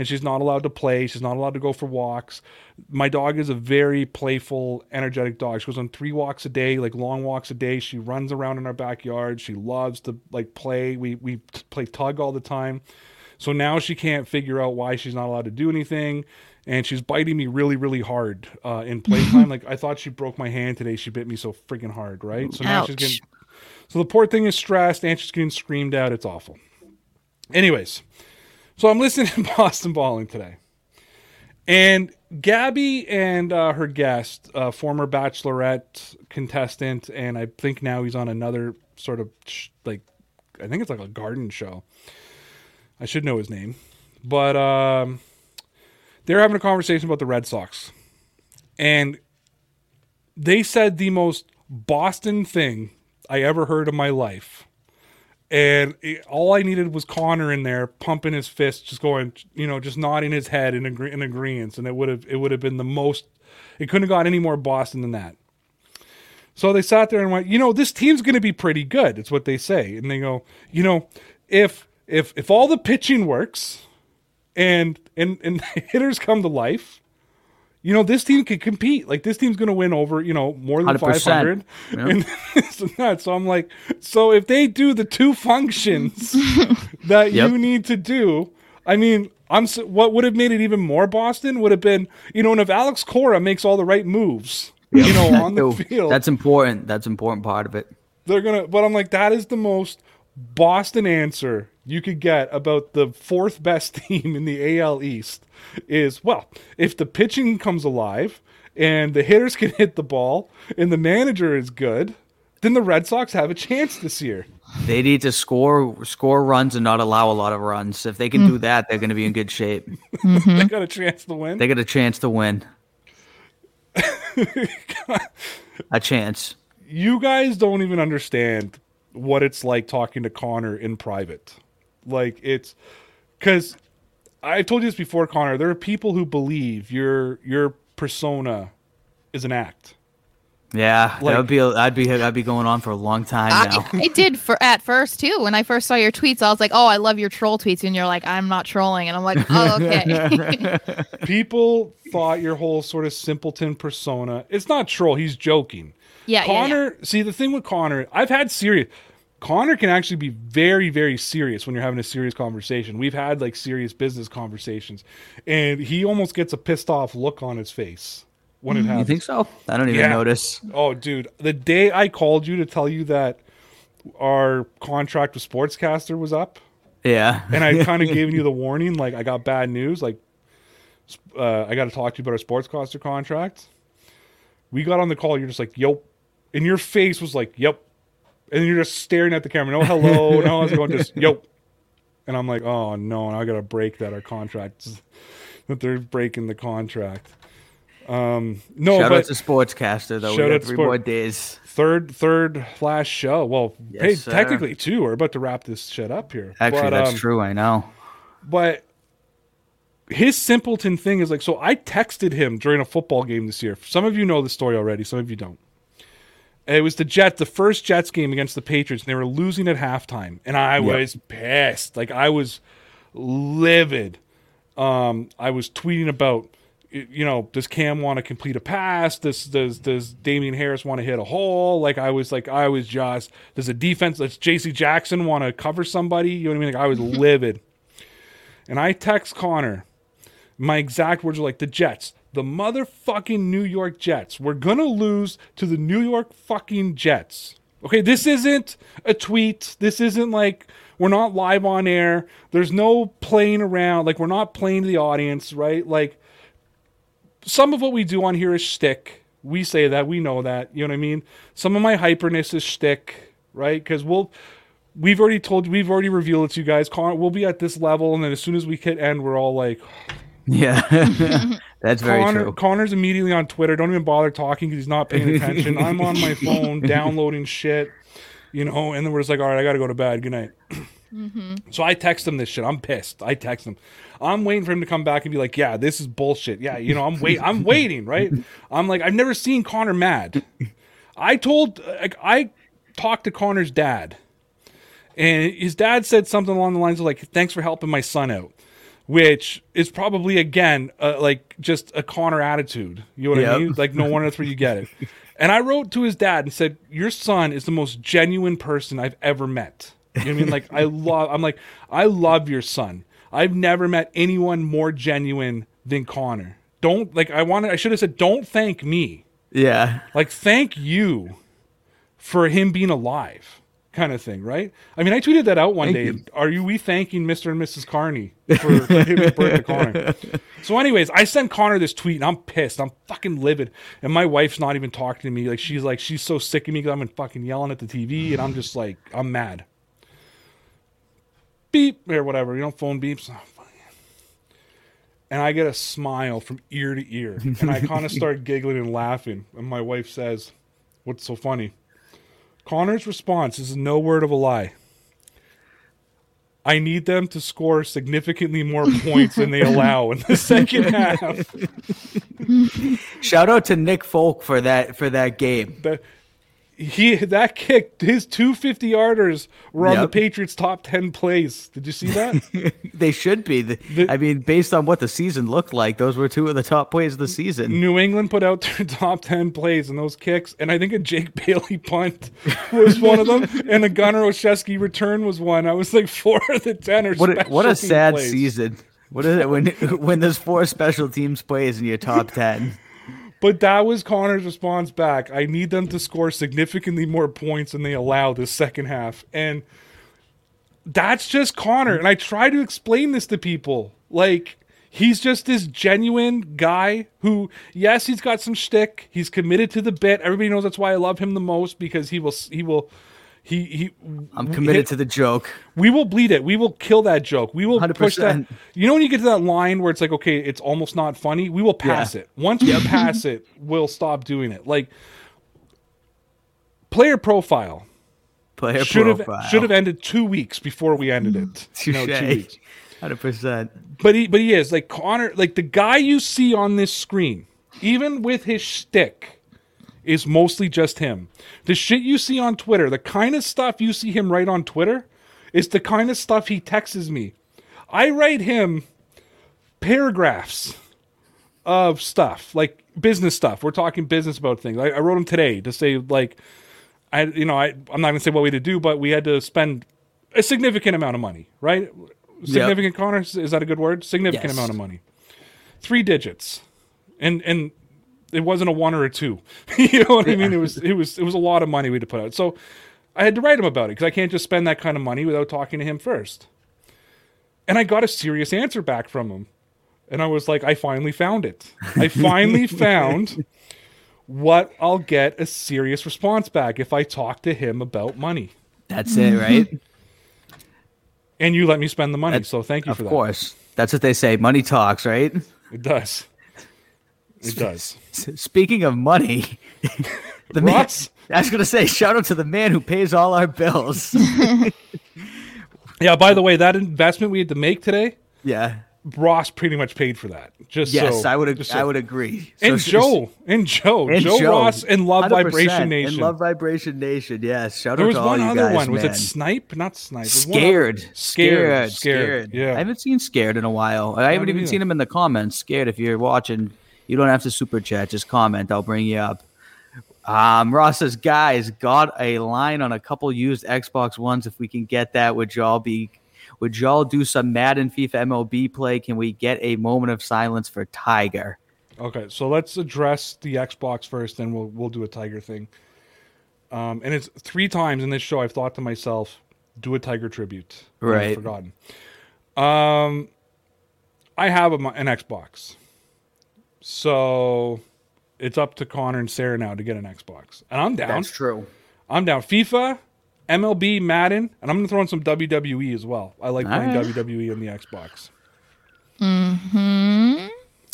And she's not allowed to play. She's not allowed to go for walks. My dog is a very playful, energetic dog. She goes on three walks a day, like long walks a day. She runs around in our backyard. She loves to like play. We we play tug all the time. So now she can't figure out why she's not allowed to do anything. And she's biting me really, really hard uh, in playtime. (laughs) like I thought she broke my hand today. She bit me so freaking hard, right? So now she's getting. So the poor thing is stressed and she's getting screamed at. It's awful. Anyways, so I'm listening to (laughs) Boston Balling today. And Gabby and uh, her guest, uh, former Bachelorette contestant, and I think now he's on another sort of sh- like, I think it's like a garden show. I should know his name, but um, they're having a conversation about the Red Sox, and they said the most Boston thing I ever heard in my life. And it, all I needed was Connor in there pumping his fist, just going, you know, just nodding his head in, agree- in agreement, and it would have it would have been the most. It couldn't have got any more Boston than that. So they sat there and went, you know, this team's going to be pretty good. It's what they say, and they go, you know, if if if all the pitching works, and and and (laughs) hitters come to life, you know, this team can compete. Like this team's going to win over, you know, more than 100%. 500. And (laughs) this and. So I'm like, so if they do the two functions (laughs) that Yep. you need to do, I mean, I'm s- what would have made it even more Boston would have been, you know, and if Alex Cora makes all the right moves, you know, (laughs) on the field, That's important. That's important part of it. they're gonna. But I'm like, that is the most Boston answer you could get about the fourth best (laughs) team in the AL East. Is well, if the pitching comes alive and the hitters (laughs) can hit the ball and the manager is good, then the Red Sox have a chance this year. They need to score score runs and not allow a lot of runs. If they can do mm. that, they're going to be in good shape. Mm-hmm. They got a chance to win. They got a chance to win. (laughs) a chance. you guys don't even understand what it's like talking to Connor in private. Like it's because I told you this before, Connor. There are people who believe your your persona is an act. Yeah, Like- that would be. I'd be. I'd be going on for a long time now. I, (laughs) I did for at first too. When I first saw your tweets, I was like, "Oh, I love your troll tweets," and you're like, "I'm not trolling," and I'm like, "Oh, (laughs) okay." (laughs) People thought your whole sort of simpleton persona. It's not troll. He's joking. yeah, yeah, yeah. Connor, see the thing with Connor, I've had serious. Connor can actually be very, very serious when you're having a serious conversation. We've had like serious business conversations, and he almost gets a pissed off look on his face when it happens. You think so? I don't even Yeah. notice. Oh, dude, the day I called you to tell you that our contract with Sportscaster was up, Yeah. and I kind of (laughs) gave you the warning, like I got bad news, like uh, I got to talk to you about our Sportscaster contract. We got on the call. You're just like, "Yep," and your face was like, "Yep," and you're just staring at the camera. No hello, no (laughs) it going? Just "Yep," and I'm like, "Oh no!" And I got to break that our contract (laughs) that they're breaking the contract. Um, no, Shout but out to Sportscaster though. Shout we out to three Sport- more days. third third last show. Well, Yes, hey, sir. technically two. We're about to wrap this shit up here. Actually, But, that's um, true. I know. But his simpleton thing is like so. I texted him during a football game this year. Some of you know the story already. Some of you don't. It was the Jets, the first Jets game against the Patriots, and they were losing at halftime, and I was pissed. Like I was livid. Um, I was tweeting about, you know, does Cam want to complete a pass? Does does does Damien Harris want to hit a hole? Like I was like I was just does a defense? Does J.C. Jackson want to cover somebody? You know what I mean? Like I was livid. And I text Connor. My exact words are like the Jets, the motherfucking New York Jets. We're gonna lose to the New York fucking Jets. Okay, this isn't a tweet. This isn't like we're not live on air. There's no playing around. Like we're not playing to the audience, right? Like some of what we do on here is shtick. We say that. We know that. You know what I mean? Some of my hyperness is shtick, right? Because we'll we've already told we've already revealed it to you guys. We'll be at this level, and then as soon as we hit end, we're all like, Yeah. (laughs) that's very Connor, true. Connor's immediately on Twitter. Don't even bother talking because he's not paying (laughs) attention. I'm on my phone (laughs) downloading shit, you know. And then we're just like, all right, I got to go to bed. Good night. Mm-hmm. So I text him this shit. I'm pissed. I text him. I'm waiting for him to come back and be like, yeah, this is bullshit. Yeah, you know, I'm wait. I'm waiting. Right. I'm like, I've never seen Connor mad. I told, like, I talked to Connor's dad, and his dad said something along the lines of like, thanks for helping my son out. Which is probably again uh, like just a Connor attitude. You know what I mean? Like no wonder that's where you get it. (laughs) And I wrote to his dad and said, "Your son is the most genuine person I've ever met." You know what I mean? Like I (laughs) love. I'm like I love your son. I've never met anyone more genuine than Connor. Don't like. I wanted. I should have said, "Don't thank me." Yeah. like thank you for him being alive kind of thing right? I mean i tweeted that out one Thank day. you. are you we thanking mr and mrs carney for giving birth to connor? (laughs) So anyways i sent connor this tweet and i'm pissed. I'm fucking livid. And my wife's not even talking to me. Like she's like she's so sick of me because i've been fucking yelling at the tv and i'm just like i'm mad. Beep or whatever you know phone beeps. Oh, and I get a smile from ear to ear. And I kind of (laughs) start giggling and laughing. And my wife says, What's so funny? Connor's response is no word of a lie. I need them to score significantly more (laughs) points than they allow in the second half. (laughs) Shout out to Nick Folk for that for that game. That he that kick, his two fifty yarders were on the Patriots top ten plays. Did you see that? (laughs) They should be. The- I mean, based on what the season looked like, those were two of the top plays of the season. New England put out their (laughs) top 10 plays and those kicks, and I think a Jake Bailey punt was one of them, (laughs) and a Gunner Olszewski return was one. I was like, four of the 10 are What a, what a sad plays. season. What is it when when there's four special teams plays in your top ten? But that was Connor's response back. I need them to score significantly more points than they allow this second half. And that's just Connor. And I try to explain this to people. Like, he's just this genuine guy who, yes, he's got some shtick. He's committed to the bit. Everybody knows that's why I love him the most because he will, he will, he, he, I'm committed to the joke. we will bleed it. We will kill that joke. We will push that. You know when you get to that line where it's like, okay, it's almost not funny. We will pass Yeah. it. Once we pass it, we'll stop doing it. Like player profile Player should have profile. should have ended two weeks before we ended it. (laughs) Two weeks. Hundred percent. But he but he is like Connor, like the guy you see on this screen, even with his shtick, is mostly just him. The shit you see on Twitter, the kind of stuff you see him write on Twitter, is the kind of stuff he texts me. I write him paragraphs of stuff like business stuff. We're talking business about things. I, I wrote him today to say like, I you know I I'm not gonna say what we had to do, but we had to spend a significant amount of money, right? Significant, Connor, is is that a good word? Significant Yes. amount of money, three digits, and and it wasn't a one or a two. (laughs) you know what I mean? It was it was it was a lot of money we had to put out. So I had to write him about it because I can't just spend that kind of money without talking to him first. And I got a serious answer back from him. And I was like, I finally found it. I (laughs) finally found what I'll get a serious response back if I talk to him about money. That's it, mm-hmm. right? And you let me spend the money. That's- so thank you of for that. course. That's what they say. Money talks, right? It does. It does. Speaking of money, (laughs) the man, I was gonna say, shout out to the man who pays all our bills. (laughs) Yeah, by the way, that investment we had to make today, yeah. Ross pretty much paid for that. Just Yes, so, I would. ag- so- I would agree. And Joe, and Joe, and Joe, Ross, and Love Vibration Nation. And Love Vibration Nation. Yes. Shout there out was to all one you other guys, one. other Was man. it Snipe? Not Snipe. It Scared. Scared. Scared. Scared. Yeah. I haven't seen Scared in a while. I haven't haven't even either. seen him in the comments. Scared. If you're watching, you don't have to super chat. Just comment. I'll bring you up. Um, Ross says, guys, got a line on a couple used Xbox Ones. If we can get that, would y'all be? Would y'all do some Madden FIFA MLB play? Can we get a moment of silence for Tiger? Okay, so let's address the Xbox first, then we'll we'll do a Tiger thing. Um, and it's three times in this show I've thought to myself, do a Tiger tribute. And I've Right. forgotten. Um, I have a, an Xbox, so it's up to Connor and Sarah now to get an Xbox, and I'm down. That's true. I'm down. FIFA, MLB, Madden, and I'm gonna throw in some WWE as well. I like playing Alright. WWE on the Xbox. Hmm.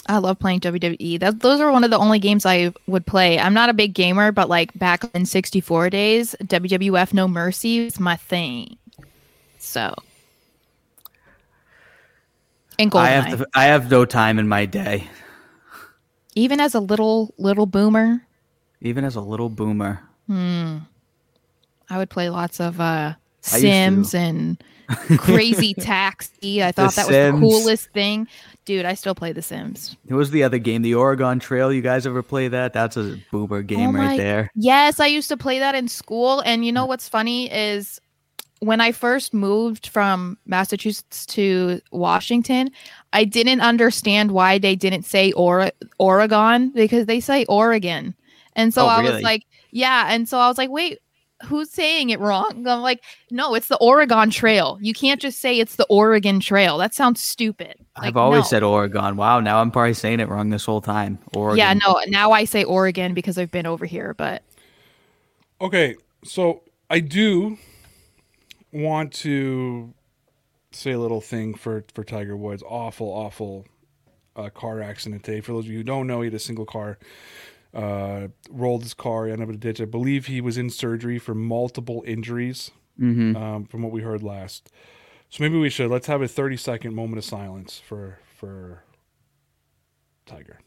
I love playing WWE. That, those are one of the only games I would play. I'm not a big gamer, but like back in 64 days, WWF No Mercy was my thing. So. And I have to, I have no time in my day, Even as a little little boomer, even as a little boomer. I would play lots of uh Sims and (laughs) Crazy Taxi. I thought that was Sims. the coolest thing. Dude, I still play The Sims. What was the other game? The Oregon Trail. You guys ever play that? That's a boomer game Oh right there. Yes, I used to play that in school. And you know Mm. what's funny is when I first moved from Massachusetts to Washington, I didn't understand why they didn't say or- Oregon because they say Oregon. And so Oh, I really? was like, yeah. And so I was like, wait, who's saying it wrong? I'm like, no, it's the Oregon Trail. You can't just say it's the Oregon Trail. That sounds stupid. Like, I've always no. said Oregon. Wow, now I'm probably saying it wrong this whole time. Oregon. Yeah, no, now I say Oregon because I've been over here, but Okay, so I do want to say a little thing for for Tiger Woods. Awful, awful uh, car accident today. For those of you who don't know, he had a single car. Uh, rolled his car, ended up in a ditch. I believe he was in surgery for multiple injuries, um, from what we heard last. So maybe we should let's have a thirty second moment of silence for for Tiger.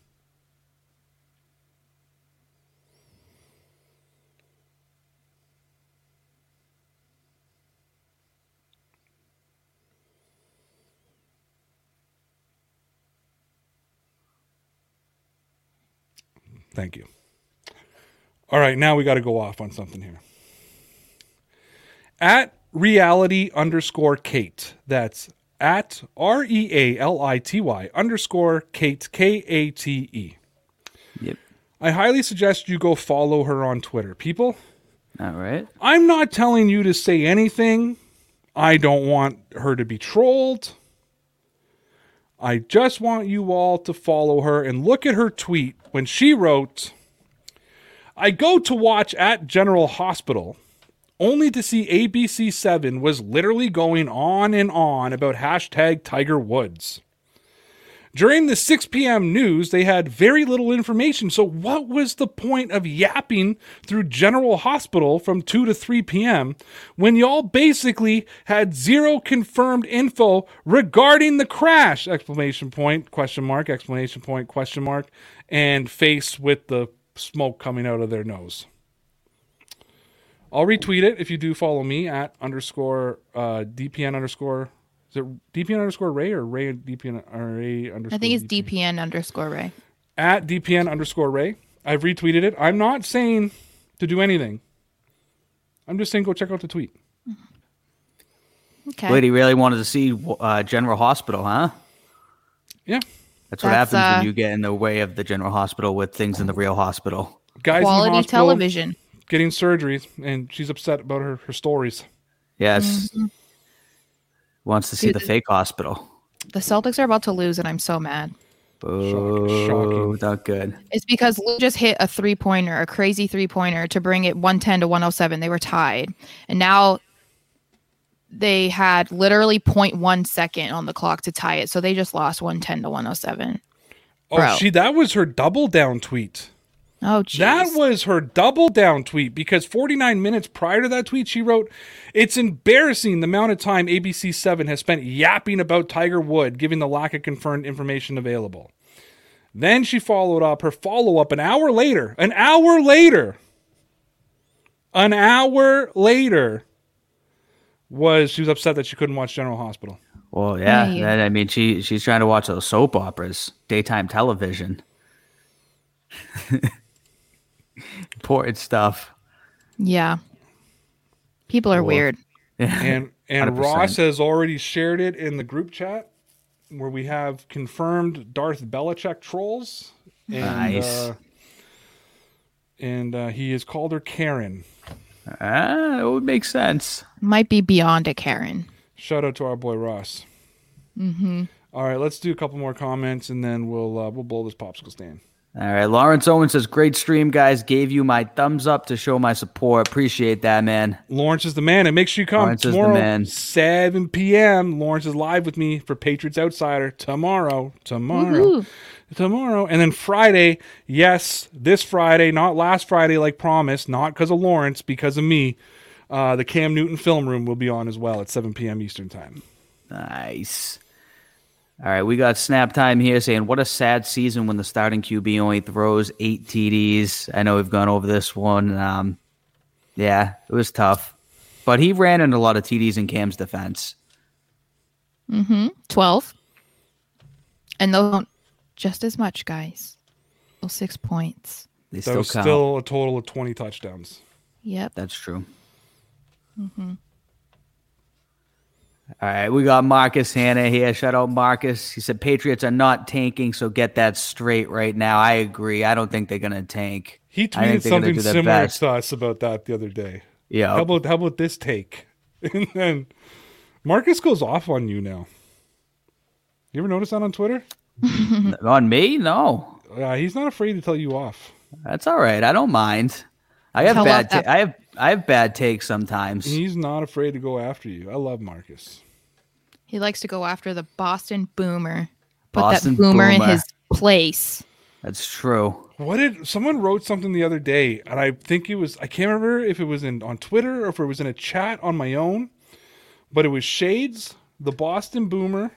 Thank you. All right, now we got to go off on something here. At reality underscore Kate. That's at R E A L I T Y underscore Kate, K A T E. Yep. I highly suggest you go follow her on Twitter. People, All right. I'm not telling you to say anything. I don't want her to be trolled. I just want you all to follow her and look at her tweet when she wrote, I go to watch at General Hospital only to see ABC7 was literally going on and on about hashtag Tiger Woods. During the 6 p.m. news, they had very little information. So, what was the point of yapping through General Hospital from 2 to 3 p.m. when y'all basically had zero confirmed info regarding the crash? Exclamation point, question mark, exclamation point, question mark, and face with the smoke coming out of their nose. I'll retweet it if you do follow me at underscore uh, DPN underscore. Is it DPN underscore Ray or Ray DPN or Ray underscore? I think it's DPN underscore Ray. at DPN underscore Ray. I've retweeted it. I'm not saying to do anything. I'm just saying go check out the tweet. Okay. Lady really wanted to see uh, General Hospital, huh? Yeah, That's what That's, happens uh, when you get in the way of the General Hospital with things in the real hospital. guys in the Quality hospital television. getting surgeries, and she's upset about her, her stories. Yes. Wants to see Dude, the fake hospital. The Celtics are about to lose, and I'm so mad. Oh, shocking. not good. It's because Lou just hit a three pointer, a crazy three pointer to bring it 110 to 107. They were tied. And now they had literally 0.1 second on the clock to tie it. So they just lost 110 to 107. Oh, Bro. she that was her double down tweet. Oh, jeez. That was her double down tweet because 49 minutes prior to that tweet, she wrote, It's embarrassing the amount of time ABC7 has spent yapping about Tiger Wood, given the lack of confirmed information available. Then she followed up her follow up an hour later, an hour later, an hour later was she was upset that she couldn't watch General Hospital. Well, yeah. Right. that- I mean, she she's trying to watch those soap operas, daytime television. (laughs) Important stuff. yeah. People are weird. and and (laughs) 100%. Ross has already shared it in the group chat where we have confirmed Darth Belichick trolls. And, Nice. Uh, and uh, he has called her Karen. Ah, it would make sense. Might be beyond a Karen. Shout out to our boy Ross. Mm-hmm. right, let's do a couple more comments and then we'll uh, we'll blow this popsicle stand. All right, Lawrence Owen says, "Great stream, guys. Gave you my thumbs up to show my support. Appreciate that, man. Lawrence is the man, and make sure you come Lawrence is the man. 7 p.m. Lawrence is live with me for Patriots Outsider tomorrow. Tomorrow. Woohoo. Tomorrow. And then Friday, yes, this Friday, not last Friday like promised, not because of Lawrence, because of me. Uh, the Cam Newton Film Room will be on as well at 7 p.m. Eastern Time. Nice. All right, we got snap time here saying, "What a sad season when the starting QB only throws eight TDs." I know we've gone over this one. Um, yeah, it was tough. but he ran in a lot of TDs in Cam's defense. Mm-hmm. 12. And those just as much, guys. Those six points. They still count. still a total of 20 touchdowns. Yep. That's true. All right, we got Marcus Hanna here. Shout out Marcus. He said Patriots are not tanking, so get that straight right now. I agree. I don't think they're gonna tank. He tweeted something similar best. to us about that the other day. Yeah. How about how about this take? (laughs) And then Marcus goes off on you now. You ever notice that on Twitter? (laughs) On me? No. Yeah, he's not afraid to tell you off. That's all right. I don't mind. I have Tell bad us ta- I have I have bad takes sometimes. He's not afraid to go after you. I love Marcus. He likes to go after the Boston Boomer. Put Boston that boomer, in his place. That's true. What did someone wrote something the other day, and I think it was I can't remember if it was in on Twitter or if it was in a chat on my own, but it was Shades, the Boston Boomer,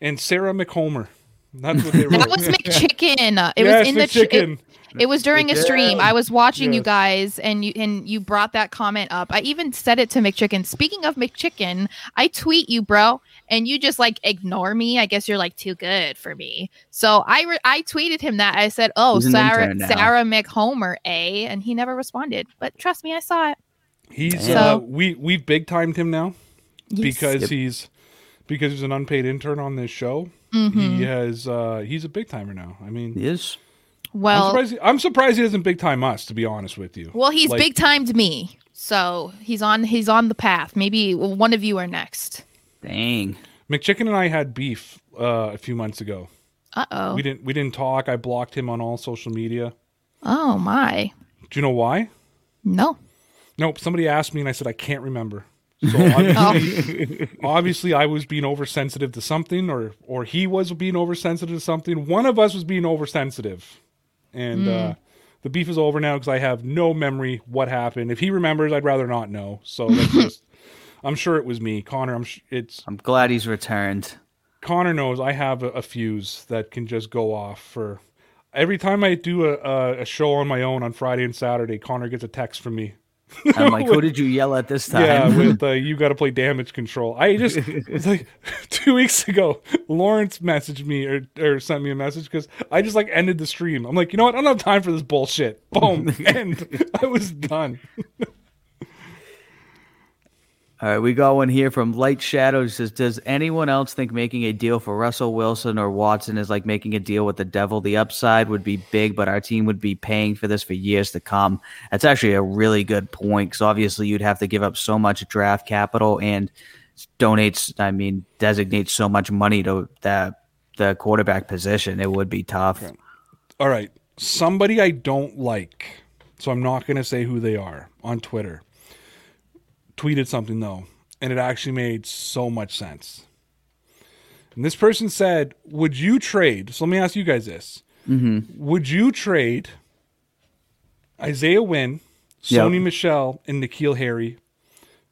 and Sarah McHomer. That's what they (laughs) wrote. That was McChicken. Uh, It Yes, was in the. Ch- McChicken. It, it was during a stream. I was watching you guys, and you and you brought that comment up. I even said it to McChicken. Speaking of McChicken, I tweet you, bro, and you just like ignore me. I guess you're like too good for me. So I re- I tweeted him that I said, "Oh, He's Sarah. Sarah McHomer, a," and he never responded. But trust me, I saw it. He's So- uh, we we've big timed him now Yes. because he's because he's an unpaid intern on this show. Mm-hmm. He has uh, he's a big timer now. I mean, He is. I'm well, surprised. He, I'm surprised he doesn't big time us. To be honest with you. well, he's Like, big timed me. So he's on he's on the path. Maybe one of you are next. Dang. McChicken and I had beef uh, a few months ago. Uh oh. We didn't we didn't talk. I blocked him on all social media. Oh my. Do you know why? No. Nope. Somebody asked me, and I said I can't remember. So obviously, (laughs) (laughs) obviously, I was being oversensitive to something, or or he was being oversensitive to something. One of us was being oversensitive, and uh, the beef is over now because I have no memory what happened. If he remembers, I'd rather not know. So let's (laughs) just. I'm sure it was me, Connor. I'm. Sh- it's I'm glad he's returned. Connor knows I have a, a fuse that can just go off for. Every time I do a, a, a show on my own on Friday and Saturday, Connor gets a text from me. (laughs) I'm like, who did you yell at this time? Yeah, with (laughs) uh, you got to play damage control. I just it's like (laughs) two weeks ago, Lawrence messaged me or, or sent me a message because I just like ended the stream. I'm like, you know what? I don't have time for this bullshit. Boom, and I was done. All right, we got one here from Light Shadows. Says, does anyone else think making a deal for Russell Wilson or Watson is like making a deal with the devil? The upside would be big, but our team would be paying for this for years to come. That's actually a really good point because obviously you'd have to give up so much draft capital and donates. I mean, designates so much money to the the quarterback position. It would be tough. All right, somebody I don't like, so I'm not going to say who they are on Twitter. Tweeted something though, and it actually made so much sense. And this person said, "Would you trade?" So let me ask you guys this: Would you trade Isaiah Wynn, Yep. Sony Michel, and N'Keal Harry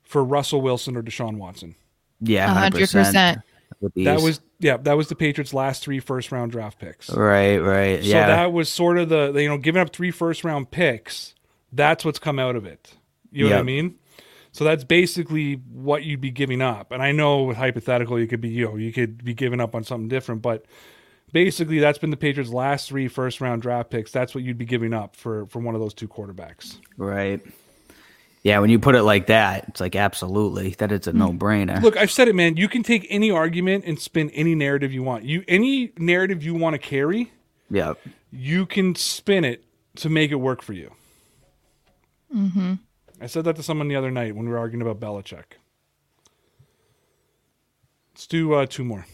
for Russell Wilson or Deshaun Watson? Yeah, A hundred 100%. That was yeah, that was the Patriots' last three first round draft picks. right, right. Yeah. So yeah, that was sort of the, the, you know giving up three first round picks. That's what's come out of it. You know what I mean? So that's basically what you'd be giving up. And I know with hypothetical, you could be you know you could be giving up on something different, but basically that's been the Patriots' last three first round draft picks. That's what you'd be giving up for for one of those two quarterbacks. Right. Yeah, when you put it like that, it's like absolutely that it's a no brainer. Look, I've said it, man. You can take any argument and spin any narrative you want. You any narrative you want to carry, Yeah. you can spin it to make it work for you. Mm-hmm. I said that to someone the other night when we were arguing about Belichick. Let's do uh, two more.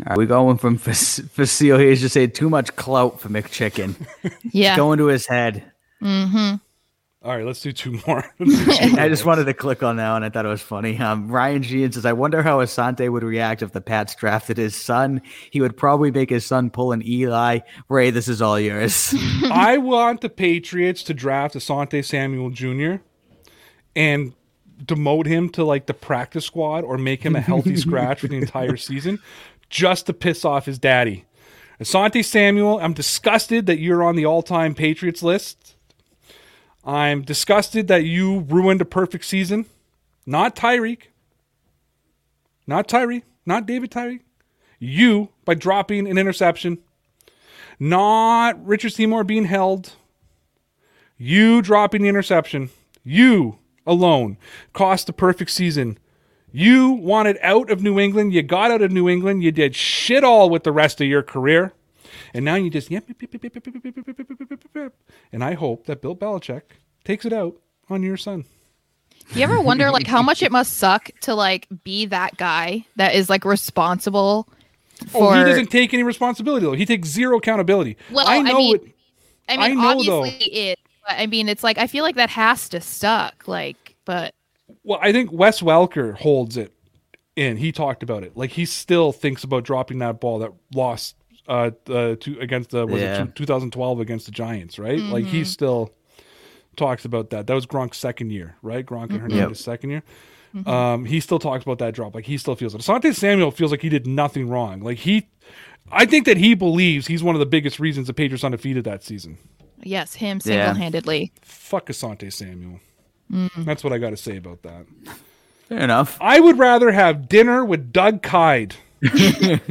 All right, we going from Fac- Facile here. He's just saying too much clout for McChicken. (laughs) Yeah. Going to his head. Mhm. All right, let's do two (laughs) (laughs) more. I just wanted to click on that one. I thought it was funny. Um, Ryan Sheehan says, I wonder how Asante would react if the Pats drafted his son. He would probably make his son pull an Eli. Ray, this is all yours. I want the Patriots to draft Asante Samuel Jr. and demote him to like the practice squad or make him a healthy (laughs) scratch for the entire season just to piss off his daddy. Asante Samuel, I'm disgusted that you're on the all time Patriots list. I'm disgusted that you ruined a perfect season. Not Tyreek, not Tyree, not David Tyree, you by dropping an interception, not Richard Seymour being held, you dropping the interception, you alone cost the perfect season. You wanted out of New England. You got out of New England. You did shit all with the rest of your career. And now you just yep, yep, yep, yep, yep, yep, yep, yep, yep, yep. And I hope that Bill Belichick takes it out on your son. You ever wonder like how much it must suck to like be that guy that is like responsible for Oh, he doesn't take any responsibility though. He takes zero accountability. Well, I I mean- it. I I mean know, though. obviously it but I mean it's like I feel like that has to suck like but Well, I think Wes Welker holds it in. He talked about it. Like he still thinks about dropping that ball that lost uh, uh to against the was Yeah. it 2012 against the Giants, right? Like he still talks about that. That was Gronk's second year, right? Gronk and Hernandez second year. Um, he still talks about that drop. Like he still feels it. Asante Samuel feels like he did nothing wrong. Like he, I think that he believes he's one of the biggest reasons the Patriots undefeated that season. Yes, him single-handedly. Fuck Asante Samuel. Mm. That's what I got to say about that. Fair enough. I would rather have dinner with Doug Kyed (laughs) than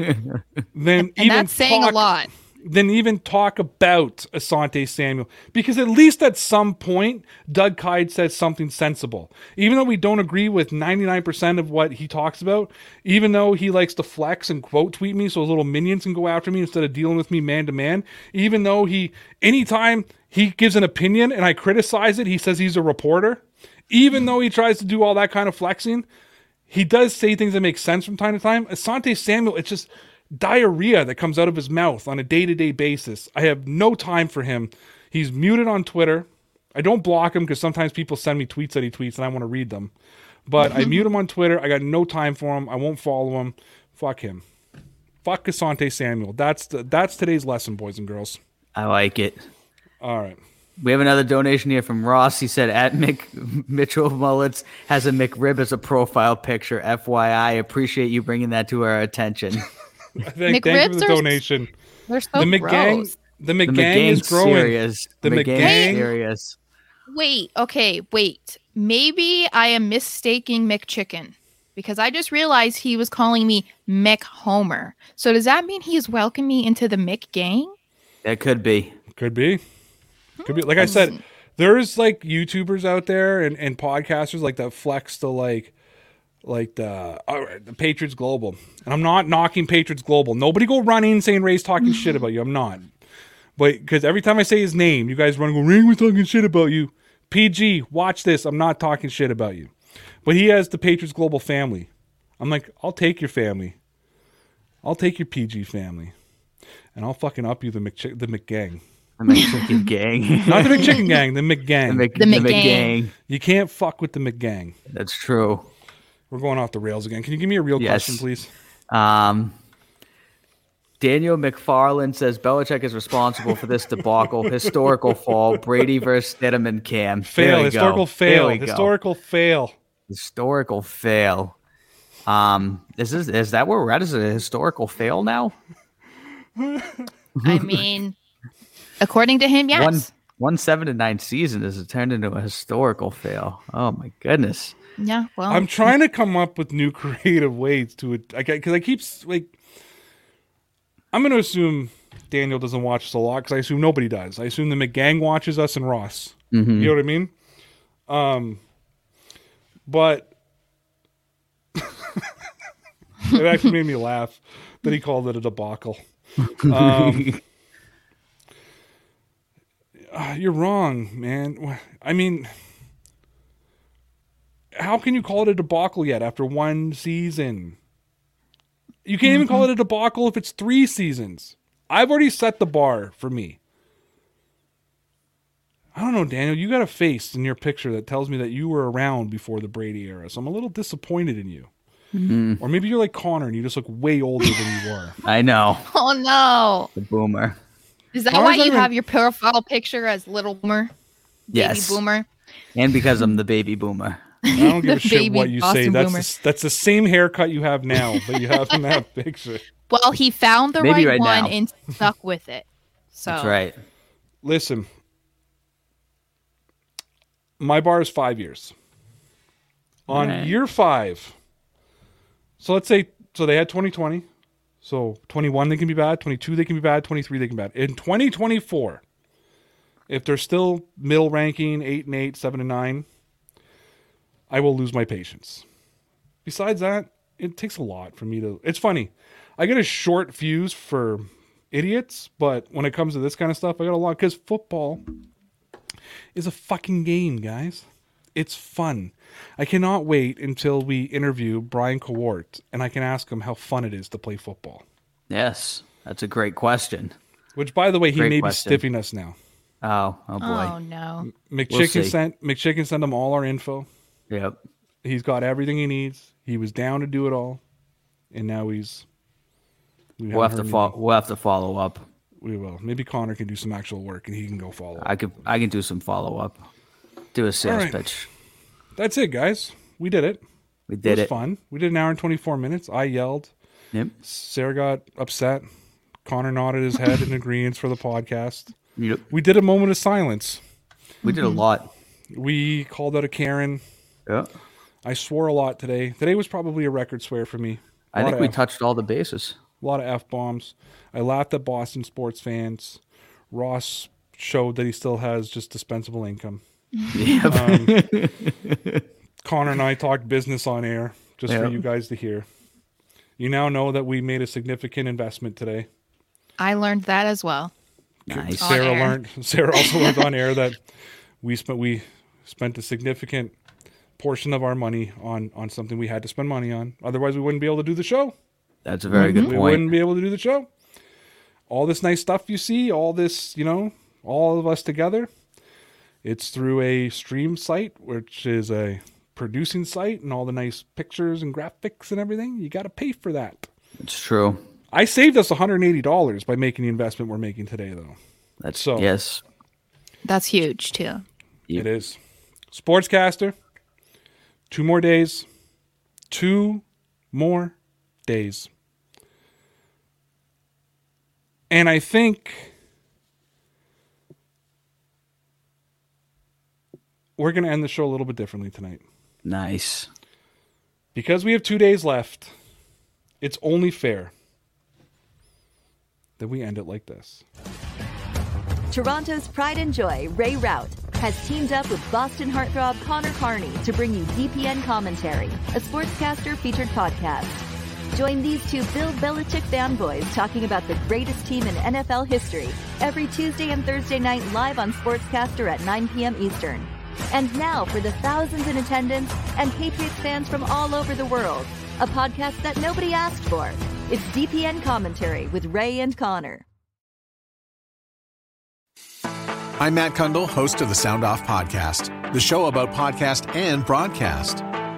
And even that's saying talk, a lot. Than even talk about Asante Samuel, because at least at some point, Doug Kyed says something sensible. Even though we don't agree with ninety nine percent of what he talks about, even though he likes to flex and quote tweet me so his little minions can go after me instead of dealing with me man to man. Even though he, anytime he gives an opinion and I criticize it, he says he's a reporter. Even though he tries to do all that kind of flexing, he does say things that make sense from time to time. Asante Samuel, it's just diarrhea that comes out of his mouth on a day to day basis. I have no time for him. He's muted on Twitter. I don't block him because sometimes people send me tweets that he tweets and I want to read them. But I (laughs) mute him on Twitter. I got no time for him. I won't follow him. Fuck him. Fuck Asante Samuel. That's the, that's today's lesson, boys and girls. I like it. All right. We have another donation here from Ross. He said, "At Mick Mitchell Mullets has a McRib as a profile picture. FYI, appreciate you bringing that to our attention. (laughs) (laughs) Thank, thank you for McRibs the donation. They're so the McGang, gross. the The McGang, McGang is growing. serious. The McGang McGang- serious. Wait, okay, wait. Maybe I am mistaking McChicken because I just realized he was calling me Mick Homer. So does that mean he has welcomed me into the Mick gang? That could be. Could be. Could be. Like I said, hmm. there's like YouTubers out there and, and podcasters like that flex to like like the all right, the Patriots Global. And I'm not knocking Patriots Global. Nobody go running saying Ray's talking mm-hmm. shit about you. I'm not. But because every time I say his name, you guys run and go, Ray was talking shit about you. PG, watch this. I'm not talking shit about you. But he has the Patriots Global family. I'm like, I'll take your family. I'll take your PG family. And I'll fucking up you the McChi- the McGang. The McChicken gang. (laughs) Not the McChicken gang, the McGang. the, Mc, The the McGang. McGang. you can't fuck with the McGang. That's true. We're going off the rails again. Can you give me a real Yes. question, please? Um, Daniel McFarland says Belichick is responsible for this debacle. (laughs) Historical fall. Brady versus Stidham and Cam. There Fail. we go. Historical fail. we go. Historical fail. historical fail. Um, is this is that where we're at? Is it a historical fail now? I mean, according to him, yes. One one seven to nine season is turned into a historical fail. Oh my goodness. yeah, well, I'm trying to come up with new (laughs) creative ways to it. Because I keep like, I'm going to assume Daniel doesn't watch us a lot because I assume nobody does. I assume the McGang watches us and Ross. You know what I mean? Um, but (laughs) it actually made me laugh that he called it a debacle. (laughs) Um, uh, you're wrong, man. I mean, how can you call it a debacle yet after one season? You can't even call it a debacle if it's three seasons. I've already set the bar for me. I don't know, Daniel. You got a face in your picture that tells me that you were around before the Brady era, so I'm a little disappointed in you. Or maybe you're like Connor and you just look way older than you were. (laughs) I know oh no, the boomer. Is that why is that you even- have your profile picture as little boomer, Yes, baby boomer? and because I'm the baby boomer. I don't give a (laughs) shit what you say. That's boomer. the, that's the same haircut you have now, but you have in (laughs) that picture. Well, he found the right, right one now. and stuck with it. So That's right. Listen, my bar is five years. On Right. year five, so let's say so they had 2020, so 21 they can be bad, 22 they can be bad, 23 they can be bad. In 2024, if they're still middle ranking, eight and eight, seven and nine, I will lose my patience. Besides that, it takes a lot for me to. It's funny, I get a short fuse for idiots, but when it comes to this kind of stuff, I got a lot because football is a fucking game, guys. It's fun. I cannot wait until we interview Brian Cowart and I can ask him how fun it is to play football. Yes, that's a great question. Which, by the way, he Great may question. be stiffing us now. Oh, oh boy. Oh no. McChicken see. sent McChicken sent him all our info. Yep. He's got everything he needs. He was down to do it all, and now he's. we We'll haven't to heard follow. We'll have to follow up. We will. Maybe Connor can do some actual work, and he can go follow. up. I could. I can do some follow up. Do a sales right. pitch. That's it, guys. We did it. We It did was it. fun. We did an hour and twenty four minutes. I yelled. Yep. Sarah got upset. Connor nodded his head in (laughs) agreement for the podcast. Yep. We did a moment of silence. We did a mm-hmm. lot. We called out a Karen. Yeah. I swore a lot today. Today was probably a record swear for me. I think we F- touched all the bases. a lot of f bombs. I laughed at Boston sports fans. Ross showed that he still has just dispensable income. Um, (laughs) Connor and I talked business on air just for you guys to hear. You now know that we made a significant investment today. I learned that as well. Nice. Sarah learned. (laughs) Sarah also learned on air that we spent we spent a significant portion of our money on on something we had to spend money on. Otherwise, we wouldn't be able to do the show. That's a very good point. We wouldn't be able to do the show. All this nice stuff you see, all this, you know, all of us together, it's through a stream site, which is a producing site, and all the nice pictures and graphics and everything. You got to pay for that. It's true. I saved us $180 by making the investment we're making today, though. That's So- yes. That's huge too. It is. Sportscaster, two more days. Two more days. And I think we're going to end the show a little bit differently tonight. Nice. Because we have two days left, it's only fair that we end it like this. Toronto's pride and joy, Ray Rout, has teamed up with Boston heartthrob Connor Carney to bring you DPN Commentary, a sportscaster featured podcast. Join these two Bill Belichick fanboys talking about the greatest team in NFL history every Tuesday and Thursday night live on Sportscaster at 9 p.m. Eastern. And now for the thousands in attendance and Patriots fans from all over the world, a podcast that nobody asked for. It's DPN Commentary with Ray and Connor. I'm Matt Cundill, host of the Sound Off Podcast, the show about podcast and broadcast.